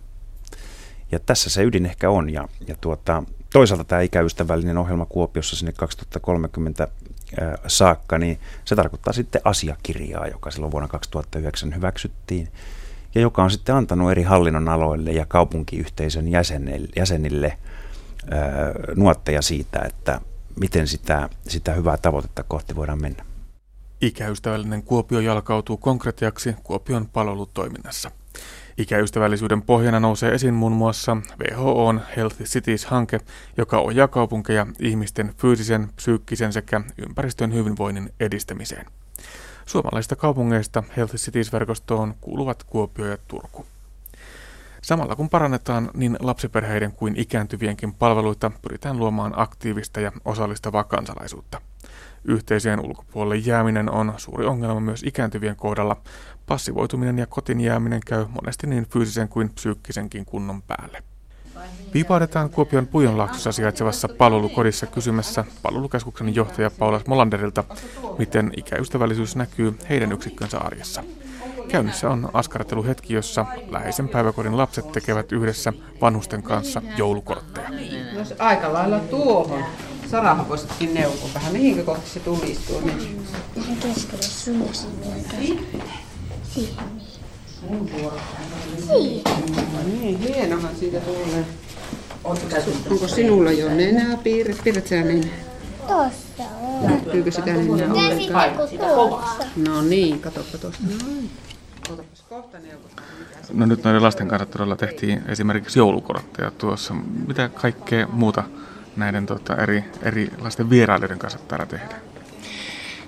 Ja tässä se ydin ehkä on. Ja, ja tuota, toisaalta tämä ikäystävällinen ohjelma Kuopiossa sinne 2030 saakka, niin se tarkoittaa sitten asiakirjaa, joka silloin vuonna 2009 hyväksyttiin ja joka on sitten antanut eri hallinnon aloille ja kaupunkiyhteisön jäsenille, jäsenille nuotteja siitä, että miten sitä, sitä hyvää tavoitetta kohti voidaan mennä. Ikäystävällinen Kuopio jalkautuu konkretiaksi Kuopion palvelutoiminnassa. Ikäystävällisyyden pohjana nousee esiin muun muassa WHOn Healthy Cities-hanke, joka ohjaa kaupunkeja ihmisten fyysisen, psyykkisen sekä ympäristön hyvinvoinnin edistämiseen. Suomalaisista kaupungeista Healthy Cities-verkostoon kuuluvat Kuopio ja Turku. Samalla kun parannetaan niin lapsiperheiden kuin ikääntyvienkin palveluita, pyritään luomaan aktiivista ja osallistavaa kansalaisuutta. Yhteiseen ulkopuolelle jääminen on suuri ongelma myös ikääntyvien kohdalla. Passivoituminen ja kotiin jääminen käy monesti niin fyysisen kuin psyykkisenkin kunnon päälle. Viipaadetaan Kuopion Pujonlaaksossa sijaitsevassa palvelukodissa kysymässä palvelukeskuksen johtaja Paula Molanderilta, miten ikäystävällisyys näkyy heidän yksikkönsä arjessa. Käynnissä on askarteluhetki, jossa läheisen päiväkodin lapset tekevät yhdessä vanhusten kanssa joulukortteja. Aika lailla tuohon. Sarahan voisitkin neuvoa vähän. Mihinkä kohti se tulisi tuo nyt? Ihan keskelle sun ja Siihen Mun vuoro. Niin, hienohan siitä tulee. Onko sinulla jo nenää piirret? Piirret sä nenää? Tossa on. Näkyykö sitä nenää ollenkaan? No niin, katoppa tuosta. Noin. No nyt noiden lasten kanssa todella tehtiin esimerkiksi joulukortteja tuossa. Mitä kaikkea muuta näiden tota, eri, erilaisten vierailijoiden kanssa täällä tehdään?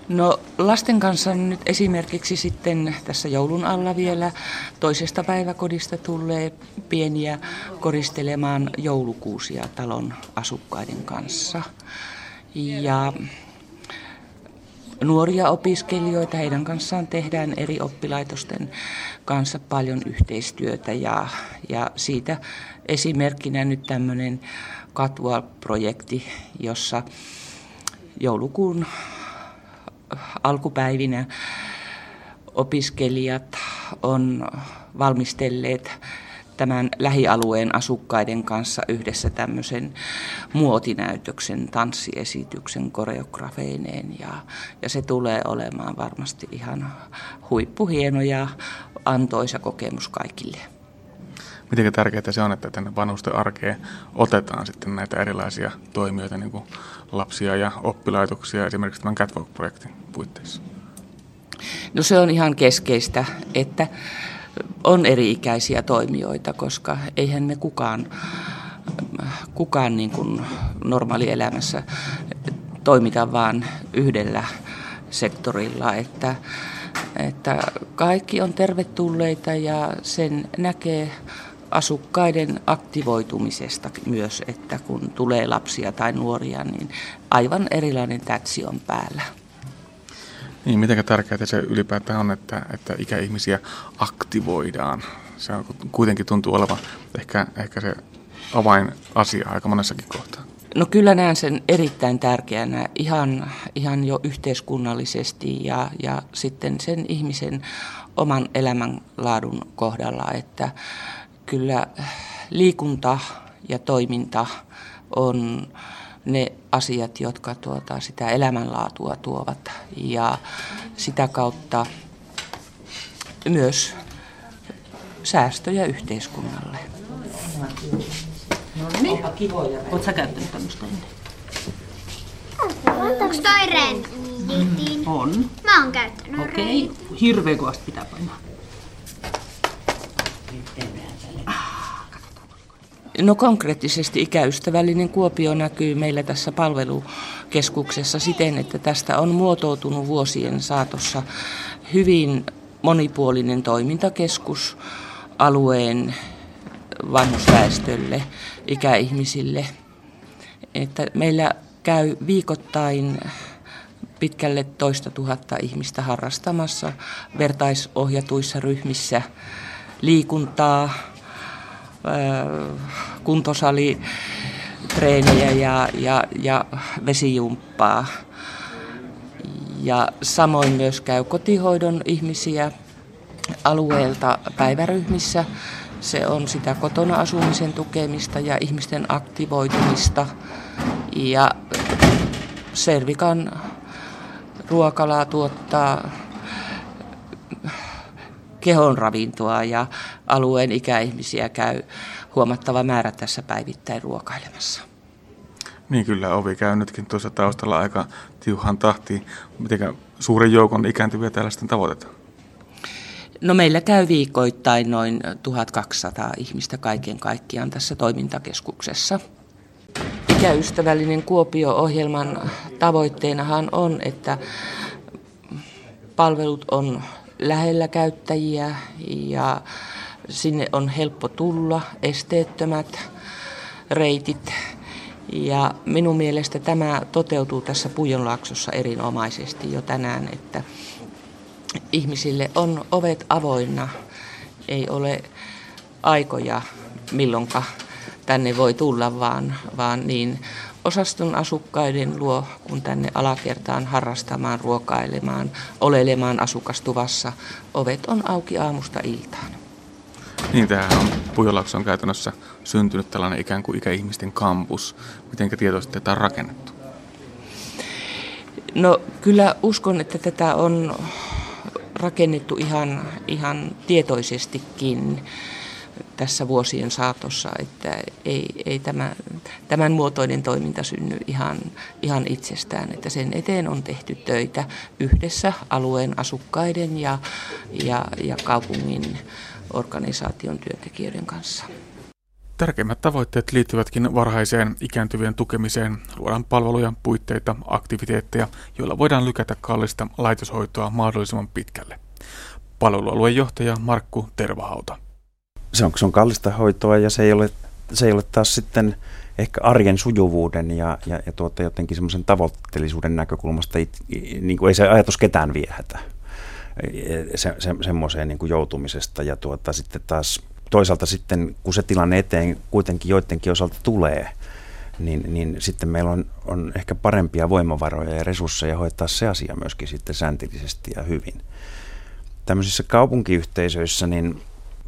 No lasten kanssa nyt esimerkiksi sitten tässä joulun alla vielä toisesta päiväkodista tulee pieniä koristelemaan joulukuusia talon asukkaiden kanssa. Ja nuoria opiskelijoita. Heidän kanssaan tehdään eri oppilaitosten kanssa paljon yhteistyötä ja, ja siitä esimerkkinä nyt tämmöinen Katwal-projekti, jossa joulukuun alkupäivinä opiskelijat on valmistelleet tämän lähialueen asukkaiden kanssa yhdessä tämmöisen muotinäytöksen, tanssiesityksen koreografeineen ja, ja se tulee olemaan varmasti ihan huippuhieno ja antoisa kokemus kaikille. Miten tärkeää se on, että tänne vanhusten arkeen otetaan sitten näitä erilaisia toimijoita, niin kuin lapsia ja oppilaitoksia esimerkiksi tämän Catwalk-projektin puitteissa? No se on ihan keskeistä, että on eri-ikäisiä toimijoita, koska eihän me kukaan, kukaan niin kuin normaalielämässä toimita vaan yhdellä sektorilla, että, että kaikki on tervetulleita ja sen näkee asukkaiden aktivoitumisesta myös, että kun tulee lapsia tai nuoria, niin aivan erilainen tätsi on päällä. Niin, miten tärkeää se ylipäätään on, että, että ikäihmisiä aktivoidaan? Se on, kuitenkin tuntuu olevan ehkä, ehkä se avainasia aika monessakin kohtaa. No kyllä näen sen erittäin tärkeänä ihan, ihan jo yhteiskunnallisesti ja, ja sitten sen ihmisen oman elämänlaadun kohdalla, että kyllä liikunta ja toiminta on ne asiat, jotka tuota, sitä elämänlaatua tuovat ja sitä kautta myös säästöjä yhteiskunnalle. No niin. Oletko sä käyttänyt tämmöistä ennen? Onko toi rennitin? On. Mä oon käyttänyt Okei. Okay. Hirveän kovasti pitää painaa. No konkreettisesti ikäystävällinen Kuopio näkyy meillä tässä palvelukeskuksessa siten, että tästä on muotoutunut vuosien saatossa hyvin monipuolinen toimintakeskus alueen vanhusväestölle, ikäihmisille. Että meillä käy viikoittain pitkälle toista tuhatta ihmistä harrastamassa vertaisohjatuissa ryhmissä liikuntaa, kuntosali, treenejä ja, ja, ja vesijumppaa. Ja samoin myös käy kotihoidon ihmisiä alueelta päiväryhmissä. Se on sitä kotona asumisen tukemista ja ihmisten aktivoitumista. Ja Servikan ruokalaa tuottaa kehonravintoa ja alueen ikäihmisiä käy huomattava määrä tässä päivittäin ruokailemassa. Niin kyllä, ovi käy nytkin tuossa taustalla aika tiuhan tahtiin. Miten suuren joukon ikääntyviä täällä sitten tavoitetaan? No meillä käy viikoittain noin 1200 ihmistä kaiken kaikkiaan tässä toimintakeskuksessa. Ikäystävällinen Kuopio-ohjelman tavoitteenahan on, että palvelut on lähellä käyttäjiä ja sinne on helppo tulla, esteettömät reitit. Ja minun mielestä tämä toteutuu tässä Pujonlaaksossa erinomaisesti jo tänään, että ihmisille on ovet avoinna. Ei ole aikoja milloinka tänne voi tulla, vaan, vaan niin osaston asukkaiden luo, kun tänne alakertaan harrastamaan, ruokailemaan, olelemaan asukastuvassa. Ovet on auki aamusta iltaan. Niin, tämähän on Pujolaakso on käytännössä syntynyt tällainen ikään kuin ikäihmisten kampus. Miten tietoisesti tätä on rakennettu? No kyllä uskon, että tätä on rakennettu ihan, ihan tietoisestikin tässä vuosien saatossa, että ei, ei tämä, tämän muotoinen toiminta synny ihan, ihan itsestään, että sen eteen on tehty töitä yhdessä alueen asukkaiden ja, ja, ja kaupungin organisaation työntekijöiden kanssa. Tärkeimmät tavoitteet liittyvätkin varhaiseen ikääntyvien tukemiseen. Luodaan palveluja, puitteita, aktiviteetteja, joilla voidaan lykätä kallista laitoshoitoa mahdollisimman pitkälle. Palvelualueen johtaja Markku Tervahauta se on, se on kallista hoitoa ja se ei ole, se ei ole taas sitten ehkä arjen sujuvuuden ja, ja, ja tuota, jotenkin semmoisen tavoitteellisuuden näkökulmasta, it, niin kuin ei se ajatus ketään viehätä se, se, semmoiseen niin kuin joutumisesta. Ja tuota, sitten taas toisaalta sitten, kun se tilanne eteen kuitenkin joidenkin osalta tulee, niin, niin sitten meillä on, on ehkä parempia voimavaroja ja resursseja hoitaa se asia myöskin sitten säntillisesti ja hyvin. Tämmöisissä kaupunkiyhteisöissä niin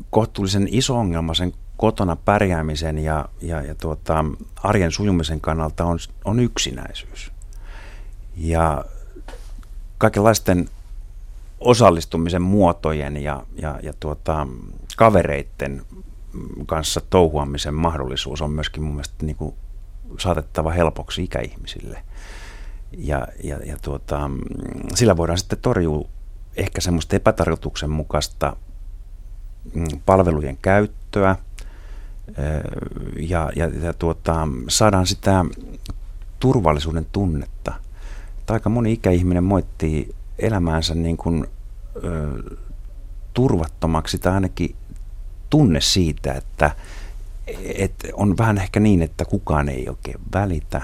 kohtuullisen iso ongelma sen kotona pärjäämisen ja, ja, ja tuota, arjen sujumisen kannalta on, on yksinäisyys. Ja kaikenlaisten osallistumisen muotojen ja, ja, ja tuota, kavereiden kanssa touhuamisen mahdollisuus on myöskin mun mielestä niin kuin saatettava helpoksi ikäihmisille. Ja, ja, ja tuota, sillä voidaan sitten torjua ehkä semmoista epätarkoituksenmukaista mm, palvelujen käyttöä ja, ja, ja tuota, saadaan sitä turvallisuuden tunnetta. Aika moni ikäihminen moittii elämäänsä niin kuin, ö, turvattomaksi tai ainakin tunne siitä, että et on vähän ehkä niin, että kukaan ei oikein välitä.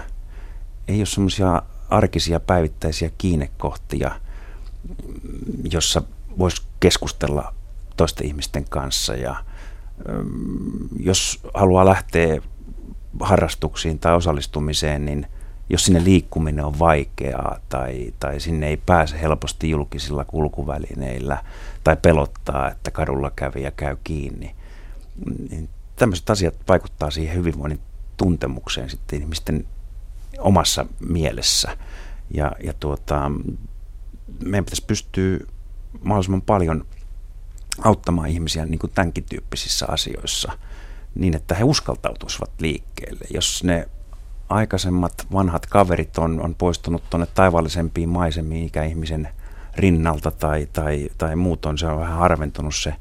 Ei ole semmoisia arkisia päivittäisiä kiinnekohtia, jossa voisi keskustella toisten ihmisten kanssa ja jos haluaa lähteä harrastuksiin tai osallistumiseen, niin – jos sinne liikkuminen on vaikeaa tai, tai sinne ei pääse helposti julkisilla kulkuvälineillä tai pelottaa, että kadulla kävi ja käy kiinni, niin tämmöiset asiat vaikuttaa siihen hyvinvoinnin tuntemukseen sitten ihmisten omassa mielessä. Ja, ja tuota, meidän pitäisi pystyä mahdollisimman paljon auttamaan ihmisiä niin kuin tämänkin tyyppisissä asioissa niin, että he uskaltautuisivat liikkeelle. Jos ne aikaisemmat vanhat kaverit on, on poistunut tuonne taivaallisempiin maisemiin ikäihmisen rinnalta tai, tai, tai muutoin se on vähän harventunut se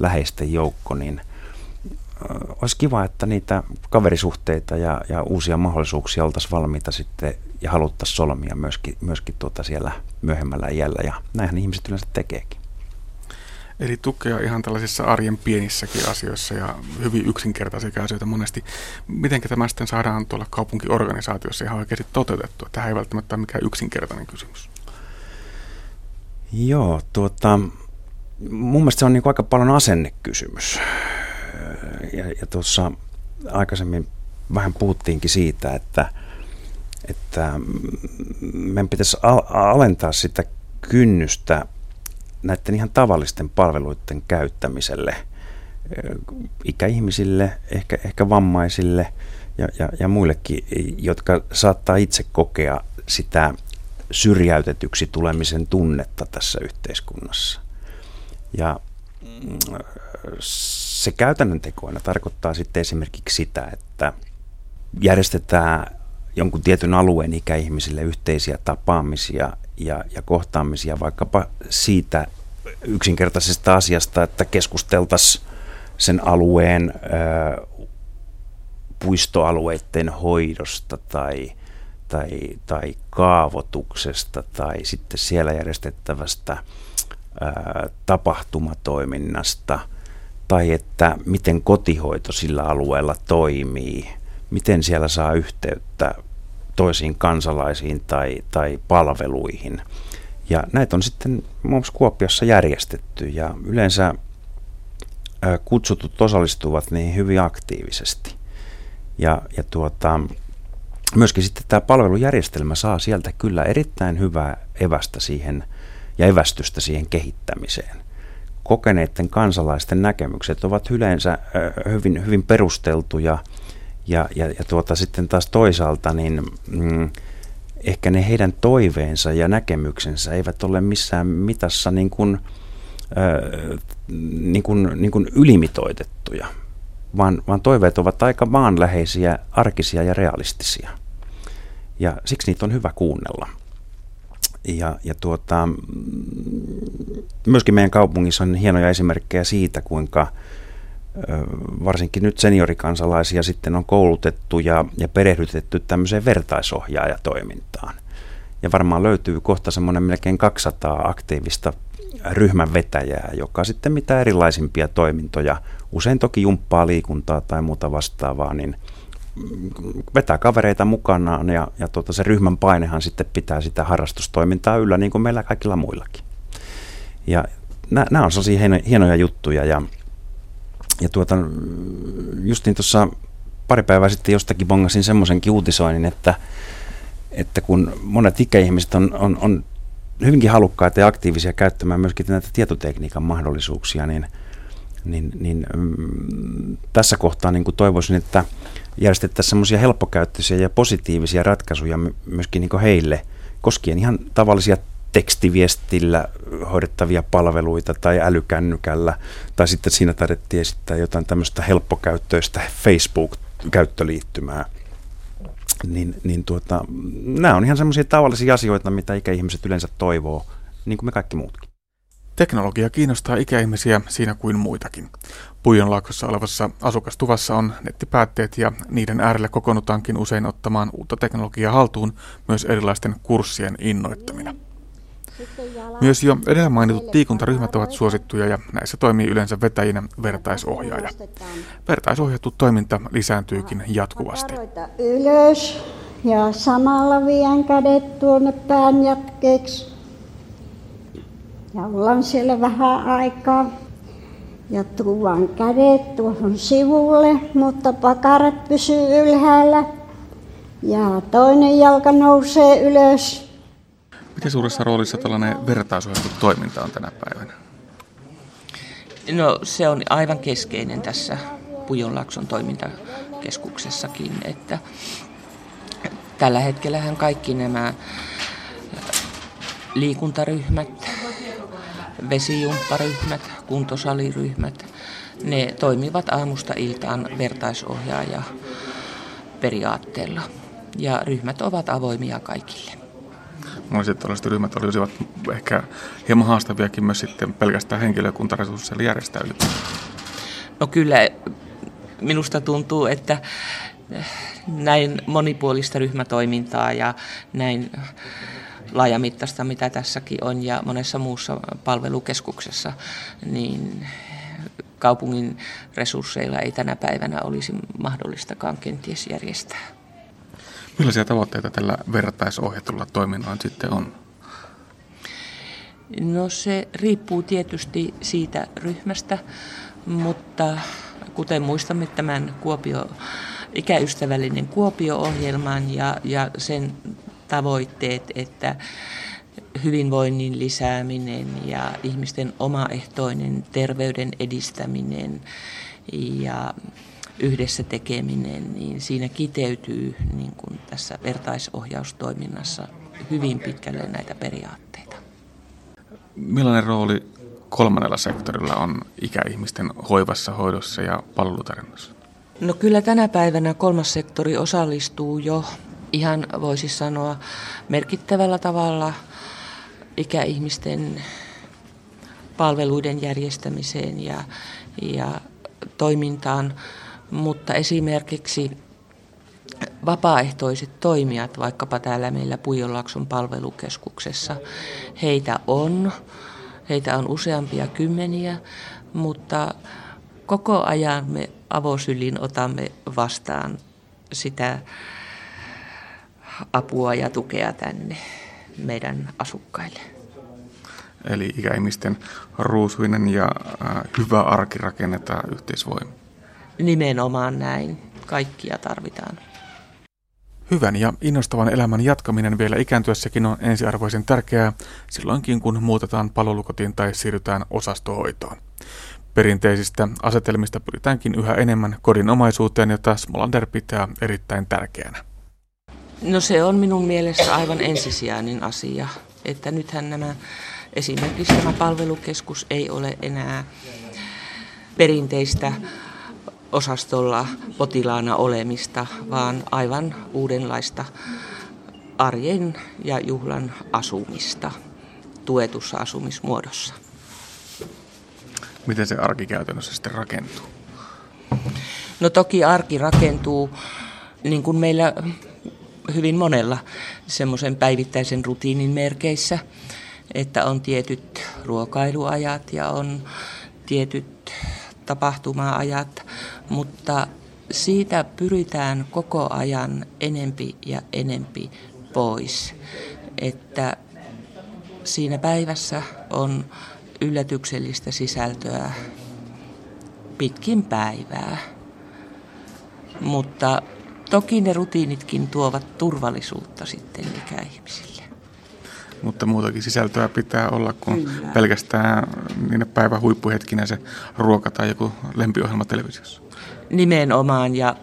läheisten joukko, niin olisi kiva, että niitä kaverisuhteita ja, ja uusia mahdollisuuksia oltaisiin valmiita sitten ja haluttaisiin solmia myöskin, myöskin tuota siellä myöhemmällä iällä ja näinhän ihmiset yleensä tekeekin. Eli tukea ihan tällaisissa arjen pienissäkin asioissa ja hyvin yksinkertaisia asioita monesti. Miten tämä sitten saadaan tuolla kaupunkiorganisaatiossa ihan oikeasti toteutettua? Tämä ei välttämättä ole mikään yksinkertainen kysymys. Joo, tuota, mun mielestä se on niin aika paljon asennekysymys. Ja, ja tuossa aikaisemmin vähän puhuttiinkin siitä, että, että meidän pitäisi alentaa sitä kynnystä näiden ihan tavallisten palveluiden käyttämiselle ikäihmisille, ehkä, ehkä vammaisille ja, ja, ja muillekin, jotka saattaa itse kokea sitä syrjäytetyksi tulemisen tunnetta tässä yhteiskunnassa. Ja mm, se käytännön tekoina tarkoittaa sitten esimerkiksi sitä, että järjestetään jonkun tietyn alueen ikäihmisille yhteisiä tapaamisia ja, ja kohtaamisia vaikkapa siitä yksinkertaisesta asiasta, että keskusteltaisiin sen alueen ö, puistoalueiden hoidosta tai, tai, tai kaavoituksesta tai sitten siellä järjestettävästä ö, tapahtumatoiminnasta tai että miten kotihoito sillä alueella toimii, miten siellä saa yhteyttä toisiin kansalaisiin tai, tai palveluihin. Ja näitä on sitten muun muassa Kuopiossa järjestetty ja yleensä kutsutut osallistuvat niin hyvin aktiivisesti. Ja, ja tuota, myöskin sitten tämä palvelujärjestelmä saa sieltä kyllä erittäin hyvää evästä siihen ja evästystä siihen kehittämiseen. Kokeneiden kansalaisten näkemykset ovat yleensä hyvin, hyvin perusteltuja ja, ja, ja tuota, sitten taas toisaalta niin, mm, ehkä ne heidän toiveensa ja näkemyksensä eivät ole missään mitassa niin kuin, äh, niin kuin, niin kuin ylimitoitettuja, vaan, vaan toiveet ovat aika maanläheisiä, arkisia ja realistisia. Ja siksi niitä on hyvä kuunnella. Ja, ja tuota, myöskin meidän kaupungissa on hienoja esimerkkejä siitä, kuinka varsinkin nyt seniorikansalaisia sitten on koulutettu ja, ja perehdytetty tämmöiseen vertaisohjaajatoimintaan. Ja varmaan löytyy kohta semmoinen melkein 200 aktiivista ryhmän vetäjää, joka sitten mitä erilaisimpia toimintoja, usein toki jumppaa liikuntaa tai muuta vastaavaa, niin vetää kavereita mukanaan ja, ja tota, se ryhmän painehan sitten pitää sitä harrastustoimintaa yllä niin kuin meillä kaikilla muillakin. Ja nämä on sellaisia hienoja juttuja ja, ja tuota, justiin tuossa pari päivää sitten jostakin bongasin semmoisenkin uutisoinnin, että, että kun monet ikäihmiset on, on, on hyvinkin halukkaita ja aktiivisia käyttämään myöskin näitä tietotekniikan mahdollisuuksia, niin, niin, niin mm, tässä kohtaa niin kuin toivoisin, että järjestettäisiin semmoisia helppokäyttöisiä ja positiivisia ratkaisuja myöskin niin heille, koskien ihan tavallisia tekstiviestillä hoidettavia palveluita tai älykännykällä, tai sitten siinä tarvittiin esittää jotain tämmöistä helppokäyttöistä Facebook-käyttöliittymää. Niin, niin tuota, nämä on ihan semmoisia tavallisia asioita, mitä ikäihmiset yleensä toivoo, niin kuin me kaikki muutkin. Teknologia kiinnostaa ikäihmisiä siinä kuin muitakin. Puijonlaaksossa olevassa asukastuvassa on nettipäätteet ja niiden äärelle kokoonnutaankin usein ottamaan uutta teknologiaa haltuun myös erilaisten kurssien innoittamina. Myös jo edellä mainitut liikuntaryhmät ovat suosittuja ja näissä toimii yleensä vetäjinä vertaisohjaaja. Vertaisohjattu toiminta lisääntyykin jatkuvasti. Ylös ja samalla vien kädet tuonne pään jatkeeksi. Ja ollaan siellä vähän aikaa. Ja tuon kädet tuohon sivulle, mutta pakarat pysyy ylhäällä. Ja toinen jalka nousee ylös Miten suuressa roolissa tällainen vertaisohjattu toiminta on tänä päivänä? No se on aivan keskeinen tässä Pujonlaakson toimintakeskuksessakin, että tällä hetkellähän kaikki nämä liikuntaryhmät, vesijumpparyhmät, kuntosaliryhmät, ne toimivat aamusta iltaan vertaisohjaaja periaatteella ja ryhmät ovat avoimia kaikille. Monet tällaiset ryhmät olisivat ehkä hieman haastaviakin myös sitten pelkästään henkilökuntaresursseilla järjestää No kyllä, minusta tuntuu, että näin monipuolista ryhmätoimintaa ja näin laajamittaista, mitä tässäkin on ja monessa muussa palvelukeskuksessa, niin kaupungin resursseilla ei tänä päivänä olisi mahdollistakaan kenties järjestää. Millaisia tavoitteita tällä vertaisohjatulla toiminnalla sitten on? No se riippuu tietysti siitä ryhmästä, mutta kuten muistamme tämän Kuopio, ikäystävällinen Kuopio-ohjelman ja, ja sen tavoitteet, että hyvinvoinnin lisääminen ja ihmisten omaehtoinen terveyden edistäminen ja yhdessä tekeminen, niin siinä kiteytyy niin kuin tässä vertaisohjaustoiminnassa hyvin pitkälle näitä periaatteita. Millainen rooli kolmannella sektorilla on ikäihmisten hoivassa, hoidossa ja palvelutarjonnassa? No kyllä tänä päivänä kolmas sektori osallistuu jo ihan voisi sanoa merkittävällä tavalla ikäihmisten palveluiden järjestämiseen ja, ja toimintaan mutta esimerkiksi vapaaehtoiset toimijat, vaikkapa täällä meillä Pujonlakson palvelukeskuksessa, heitä on, heitä on useampia kymmeniä, mutta koko ajan me avosylin otamme vastaan sitä apua ja tukea tänne meidän asukkaille. Eli ikäihmisten ruusuinen ja äh, hyvä arki rakennetaan yhteisvoimin. Nimenomaan näin. Kaikkia tarvitaan. Hyvän ja innostavan elämän jatkaminen vielä ikääntyessäkin on ensiarvoisen tärkeää silloinkin, kun muutetaan palvelukotiin tai siirrytään osastohoitoon. Perinteisistä asetelmista pyritäänkin yhä enemmän kodinomaisuuteen, jota Smolander pitää erittäin tärkeänä. No se on minun mielestä aivan ensisijainen asia, että nythän nämä, esimerkiksi tämä palvelukeskus ei ole enää perinteistä osastolla potilaana olemista, vaan aivan uudenlaista arjen ja juhlan asumista tuetussa asumismuodossa. Miten se arki käytännössä sitten rakentuu? No toki arki rakentuu niin kuin meillä hyvin monella semmoisen päivittäisen rutiinin merkeissä, että on tietyt ruokailuajat ja on tietyt tapahtuma-ajat, mutta siitä pyritään koko ajan enempi ja enempi pois. Että siinä päivässä on yllätyksellistä sisältöä pitkin päivää. Mutta toki ne rutiinitkin tuovat turvallisuutta sitten ikäihmisille. Mutta muutakin sisältöä pitää olla kuin Kyllä. pelkästään niiden päivän huippuhetkinä se ruoka tai joku lempiohjelma televisiossa. Nimenomaan ja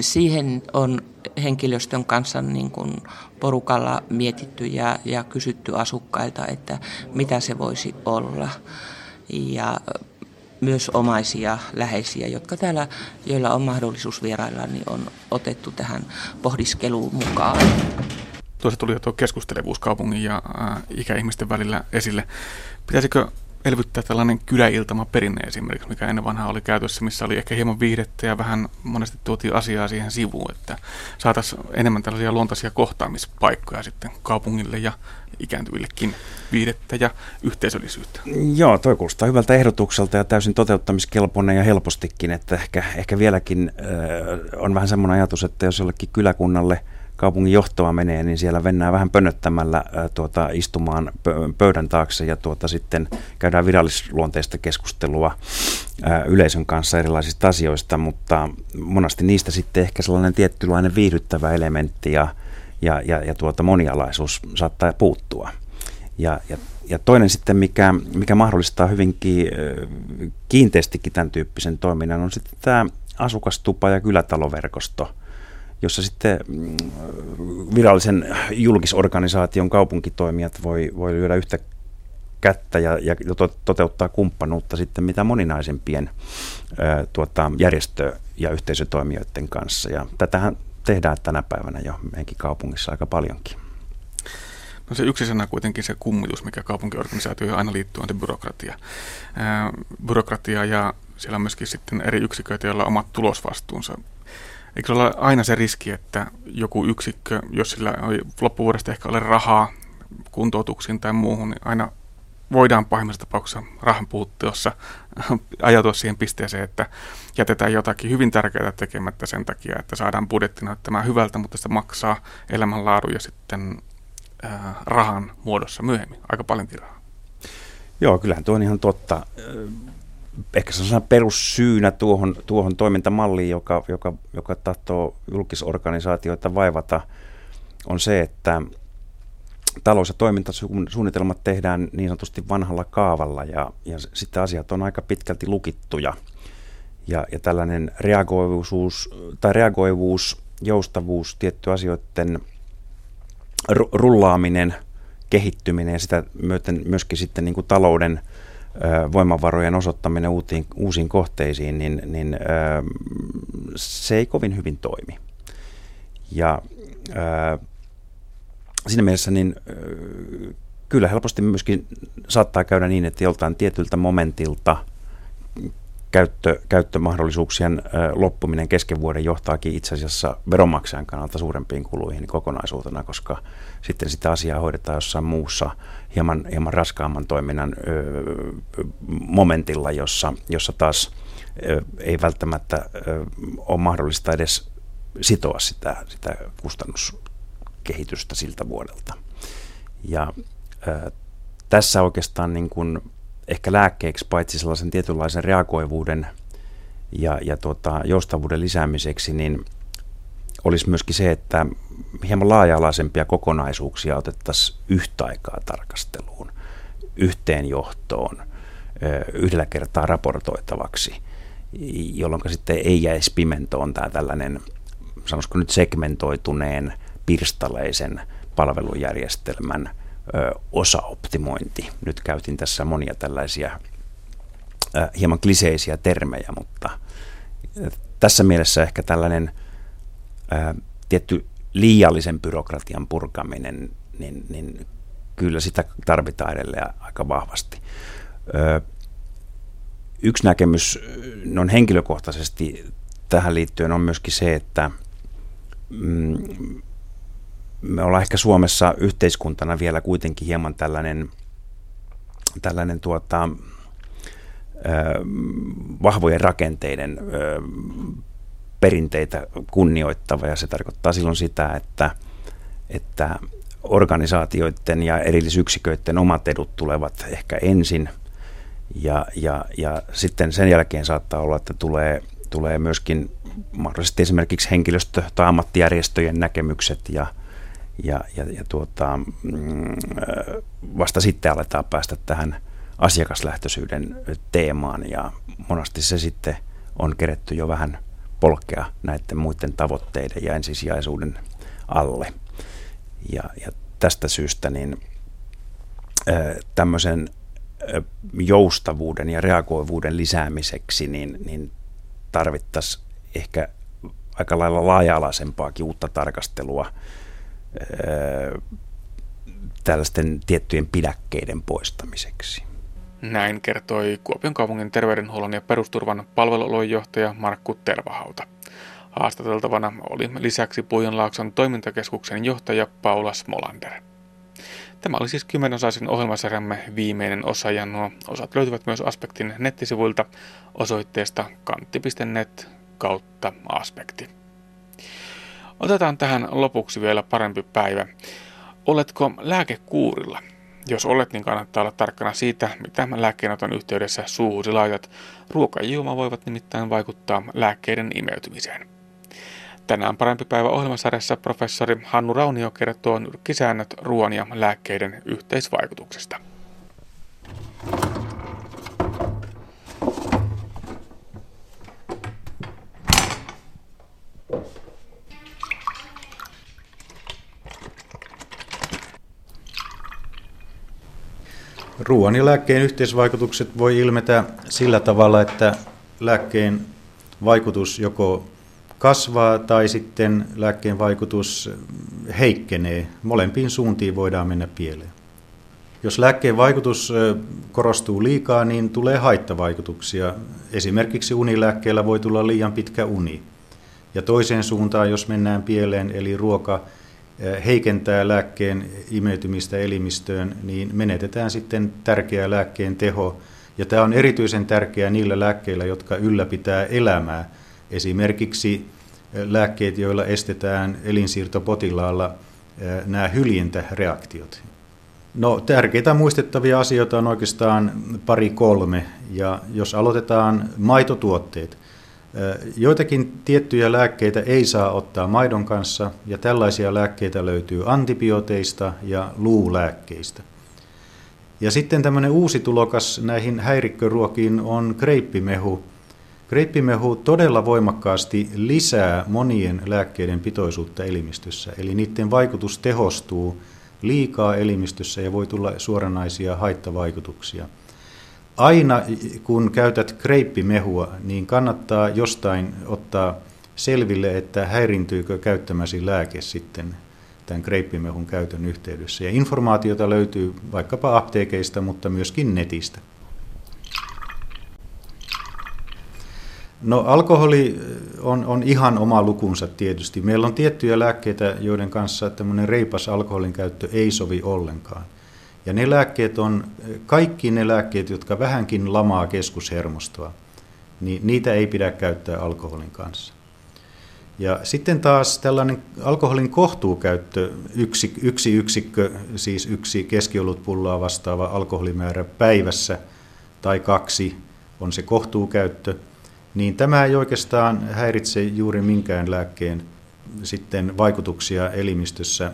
siihen on henkilöstön kanssa niin kuin porukalla mietitty ja, ja kysytty asukkailta, että mitä se voisi olla. Ja myös omaisia läheisiä, jotka täällä, joilla on mahdollisuus vierailla, niin on otettu tähän pohdiskeluun mukaan. Tuossa tuli jo tuo keskustelevuus kaupungin ja äh, ikäihmisten välillä esille. Pitäisikö elvyttää tällainen kyläiltama perinne esimerkiksi, mikä ennen vanhaa oli käytössä, missä oli ehkä hieman viihdettä ja vähän monesti tuotiin asiaa siihen sivuun, että saataisiin enemmän tällaisia luontaisia kohtaamispaikkoja sitten kaupungille ja ikääntyvillekin viihdettä ja yhteisöllisyyttä. Joo, toi kuulostaa hyvältä ehdotukselta ja täysin toteuttamiskelpoinen ja helpostikin, että ehkä, ehkä vieläkin äh, on vähän semmoinen ajatus, että jos jollekin kyläkunnalle – kaupungin johtoa menee, niin siellä mennään vähän pönöttämällä tuota, istumaan pöydän taakse ja tuota, sitten käydään virallisluonteista keskustelua yleisön kanssa erilaisista asioista, mutta monasti niistä sitten ehkä sellainen tiettylainen viihdyttävä elementti ja, ja, ja, ja tuota, monialaisuus saattaa puuttua. Ja, ja, ja toinen sitten, mikä, mikä mahdollistaa hyvinkin kiinteästikin tämän tyyppisen toiminnan, on sitten tämä asukastupa- ja kylätaloverkosto – jossa sitten mm, virallisen julkisorganisaation kaupunkitoimijat voi, voi lyödä yhtä kättä ja, ja toteuttaa kumppanuutta sitten mitä moninaisempien ää, tuota, järjestö- ja yhteisötoimijoiden kanssa. Ja tätähän tehdään tänä päivänä jo meidänkin kaupungissa aika paljonkin. No se yksi sana kuitenkin se kummitus, mikä kaupunkiorganisaatioihin aina liittyy, on se byrokratia. Ää, byrokratia ja siellä on myöskin sitten eri yksiköitä, joilla on omat tulosvastuunsa. Eikö ole aina se riski, että joku yksikkö, jos sillä ei loppuvuodesta ehkä ole rahaa kuntoutuksiin tai muuhun, niin aina voidaan pahimmassa tapauksessa rahan puutteessa <laughs> ajatua siihen pisteeseen, että jätetään jotakin hyvin tärkeää tekemättä sen takia, että saadaan budjetti näyttämään hyvältä, mutta se maksaa elämänlaadun ja sitten äh, rahan muodossa myöhemmin, aika paljonkin rahaa. Joo, kyllähän tuo on ihan totta ehkä se on perussyynä tuohon, tuohon toimintamalliin, joka, joka, joka tahtoo julkisorganisaatioita vaivata, on se, että talous- ja toimintasuunnitelmat tehdään niin sanotusti vanhalla kaavalla ja, ja sitten asiat on aika pitkälti lukittuja. Ja, ja tällainen reagoivuus, tai reagoivuus, joustavuus, tietty asioiden rullaaminen, kehittyminen ja sitä myöten myöskin sitten niin kuin talouden – voimavarojen osoittaminen uutiin, uusiin kohteisiin, niin, niin se ei kovin hyvin toimi. Ja siinä mielessä niin kyllä helposti myöskin saattaa käydä niin, että joltain tietyltä momentilta käyttö, käyttömahdollisuuksien loppuminen kesken vuoden johtaakin itse asiassa veronmaksajan kannalta suurempiin kuluihin kokonaisuutena, koska sitten sitä asiaa hoidetaan jossain muussa hieman, hieman raskaamman toiminnan momentilla, jossa, jossa taas ei välttämättä ole mahdollista edes sitoa sitä, sitä kustannuskehitystä siltä vuodelta. Ja tässä oikeastaan niin kuin ehkä lääkkeeksi paitsi sellaisen tietynlaisen reagoivuuden ja, ja tuota, joustavuuden lisäämiseksi, niin olisi myöskin se, että hieman laaja-alaisempia kokonaisuuksia otettaisiin yhtä aikaa tarkasteluun, yhteenjohtoon, yhdellä kertaa raportoitavaksi, jolloin sitten ei jäisi pimentoon tämä tällainen, sanoisiko nyt segmentoituneen, pirstaleisen palvelujärjestelmän osaoptimointi. Nyt käytin tässä monia tällaisia hieman kliseisiä termejä, mutta tässä mielessä ehkä tällainen tietty liiallisen byrokratian purkaminen, niin, niin kyllä sitä tarvitaan edelleen aika vahvasti. yksi näkemys non henkilökohtaisesti tähän liittyen on myöskin se, että mm, me ollaan ehkä Suomessa yhteiskuntana vielä kuitenkin hieman tällainen, tällainen tuota, vahvojen rakenteiden perinteitä kunnioittava ja se tarkoittaa silloin sitä, että, että organisaatioiden ja erillisyksiköiden omat edut tulevat ehkä ensin ja, ja, ja sitten sen jälkeen saattaa olla, että tulee, tulee myöskin mahdollisesti esimerkiksi henkilöstö- tai ammattijärjestöjen näkemykset ja, ja, ja, ja tuota, mm, vasta sitten aletaan päästä tähän asiakaslähtöisyyden teemaan ja monasti se sitten on keretty jo vähän polkea näiden muiden tavoitteiden ja ensisijaisuuden alle. Ja, ja tästä syystä niin tämmöisen joustavuuden ja reagoivuuden lisäämiseksi niin, niin tarvittaisiin ehkä aika lailla laaja-alaisempaakin uutta tarkastelua tällaisten tiettyjen pidäkkeiden poistamiseksi. Näin kertoi Kuopion kaupungin terveydenhuollon ja perusturvan palvelualojen Markku Tervahauta. Haastateltavana oli lisäksi Puijonlaakson toimintakeskuksen johtaja Paula Smolander. Tämä oli siis kymmenosaisen ohjelmasarjamme viimeinen osa ja nuo osat löytyvät myös Aspektin nettisivuilta osoitteesta kantti.net kautta aspekti. Otetaan tähän lopuksi vielä parempi päivä. Oletko lääkekuurilla? Jos olet, niin kannattaa olla tarkkana siitä, mitä lääkkeenoton yhteydessä suuhusi laitat. Ruoka ja juoma voivat nimittäin vaikuttaa lääkkeiden imeytymiseen. Tänään parempi päivä ohjelmasarjassa professori Hannu Raunio kertoo nyrkkisäännöt ruoan ja lääkkeiden yhteisvaikutuksesta. Ruoan ja lääkkeen yhteisvaikutukset voi ilmetä sillä tavalla, että lääkkeen vaikutus joko kasvaa tai sitten lääkkeen vaikutus heikkenee. Molempiin suuntiin voidaan mennä pieleen. Jos lääkkeen vaikutus korostuu liikaa, niin tulee haittavaikutuksia. Esimerkiksi unilääkkeellä voi tulla liian pitkä uni. Ja toiseen suuntaan, jos mennään pieleen, eli ruoka heikentää lääkkeen imeytymistä elimistöön, niin menetetään sitten tärkeä lääkkeen teho. Ja tämä on erityisen tärkeää niillä lääkkeillä, jotka ylläpitää elämää. Esimerkiksi lääkkeet, joilla estetään elinsiirtopotilaalla nämä hyljintäreaktiot. No, tärkeitä muistettavia asioita on oikeastaan pari kolme. Ja jos aloitetaan maitotuotteet – Joitakin tiettyjä lääkkeitä ei saa ottaa maidon kanssa ja tällaisia lääkkeitä löytyy antibiooteista ja luulääkkeistä. Ja sitten tämmöinen uusi tulokas näihin häirikköruokiin on kreippimehu. Kreippimehu todella voimakkaasti lisää monien lääkkeiden pitoisuutta elimistössä, eli niiden vaikutus tehostuu liikaa elimistössä ja voi tulla suoranaisia haittavaikutuksia aina kun käytät kreippimehua, niin kannattaa jostain ottaa selville, että häirintyykö käyttämäsi lääke sitten tämän kreippimehun käytön yhteydessä. Ja informaatiota löytyy vaikkapa apteekeista, mutta myöskin netistä. No alkoholi on, on ihan oma lukunsa tietysti. Meillä on tiettyjä lääkkeitä, joiden kanssa tämmöinen reipas alkoholin käyttö ei sovi ollenkaan. Ja ne lääkkeet on, kaikki ne lääkkeet, jotka vähänkin lamaa keskushermostoa, niin niitä ei pidä käyttää alkoholin kanssa. Ja sitten taas tällainen alkoholin kohtuukäyttö, yksi, yksi yksikkö, siis yksi keskiolutpulloa vastaava alkoholimäärä päivässä tai kaksi on se kohtuukäyttö, niin tämä ei oikeastaan häiritse juuri minkään lääkkeen sitten vaikutuksia elimistössä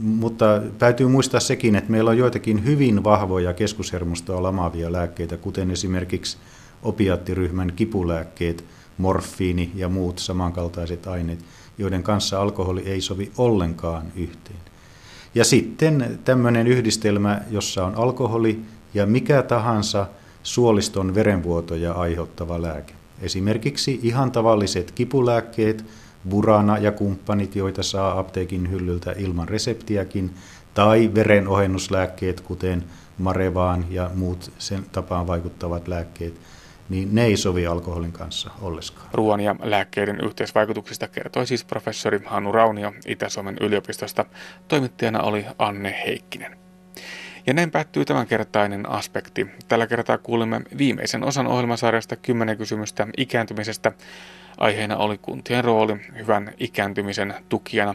mutta täytyy muistaa sekin, että meillä on joitakin hyvin vahvoja keskushermostoa lamaavia lääkkeitä, kuten esimerkiksi opiattiryhmän kipulääkkeet, morfiini ja muut samankaltaiset aineet, joiden kanssa alkoholi ei sovi ollenkaan yhteen. Ja sitten tämmöinen yhdistelmä, jossa on alkoholi ja mikä tahansa suoliston verenvuotoja aiheuttava lääke. Esimerkiksi ihan tavalliset kipulääkkeet, Burana ja kumppanit, joita saa apteekin hyllyltä ilman reseptiäkin, tai verenohennuslääkkeet, kuten Marevaan ja muut sen tapaan vaikuttavat lääkkeet, niin ne ei sovi alkoholin kanssa olleskaan. Ruoan ja lääkkeiden yhteisvaikutuksista kertoi siis professori Hannu Raunio Itä-Suomen yliopistosta. Toimittajana oli Anne Heikkinen. Ja näin päättyy tämänkertainen aspekti. Tällä kertaa kuulimme viimeisen osan ohjelmasarjasta 10 kysymystä ikääntymisestä. Aiheena oli kuntien rooli hyvän ikääntymisen tukijana.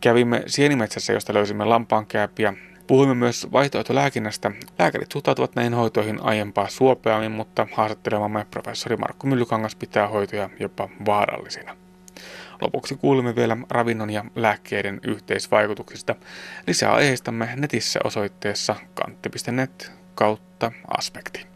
Kävimme sienimetsässä, josta löysimme lampaankääpiä. Puhuimme myös vaihtoehtolääkinnästä. Lääkärit suhtautuvat näihin hoitoihin aiempaa suopeammin, mutta haastattelemamme professori Markku Myllykangas pitää hoitoja jopa vaarallisina. Lopuksi kuulimme vielä ravinnon ja lääkkeiden yhteisvaikutuksista. Lisää aiheistamme netissä osoitteessa kantti.net kautta aspekti.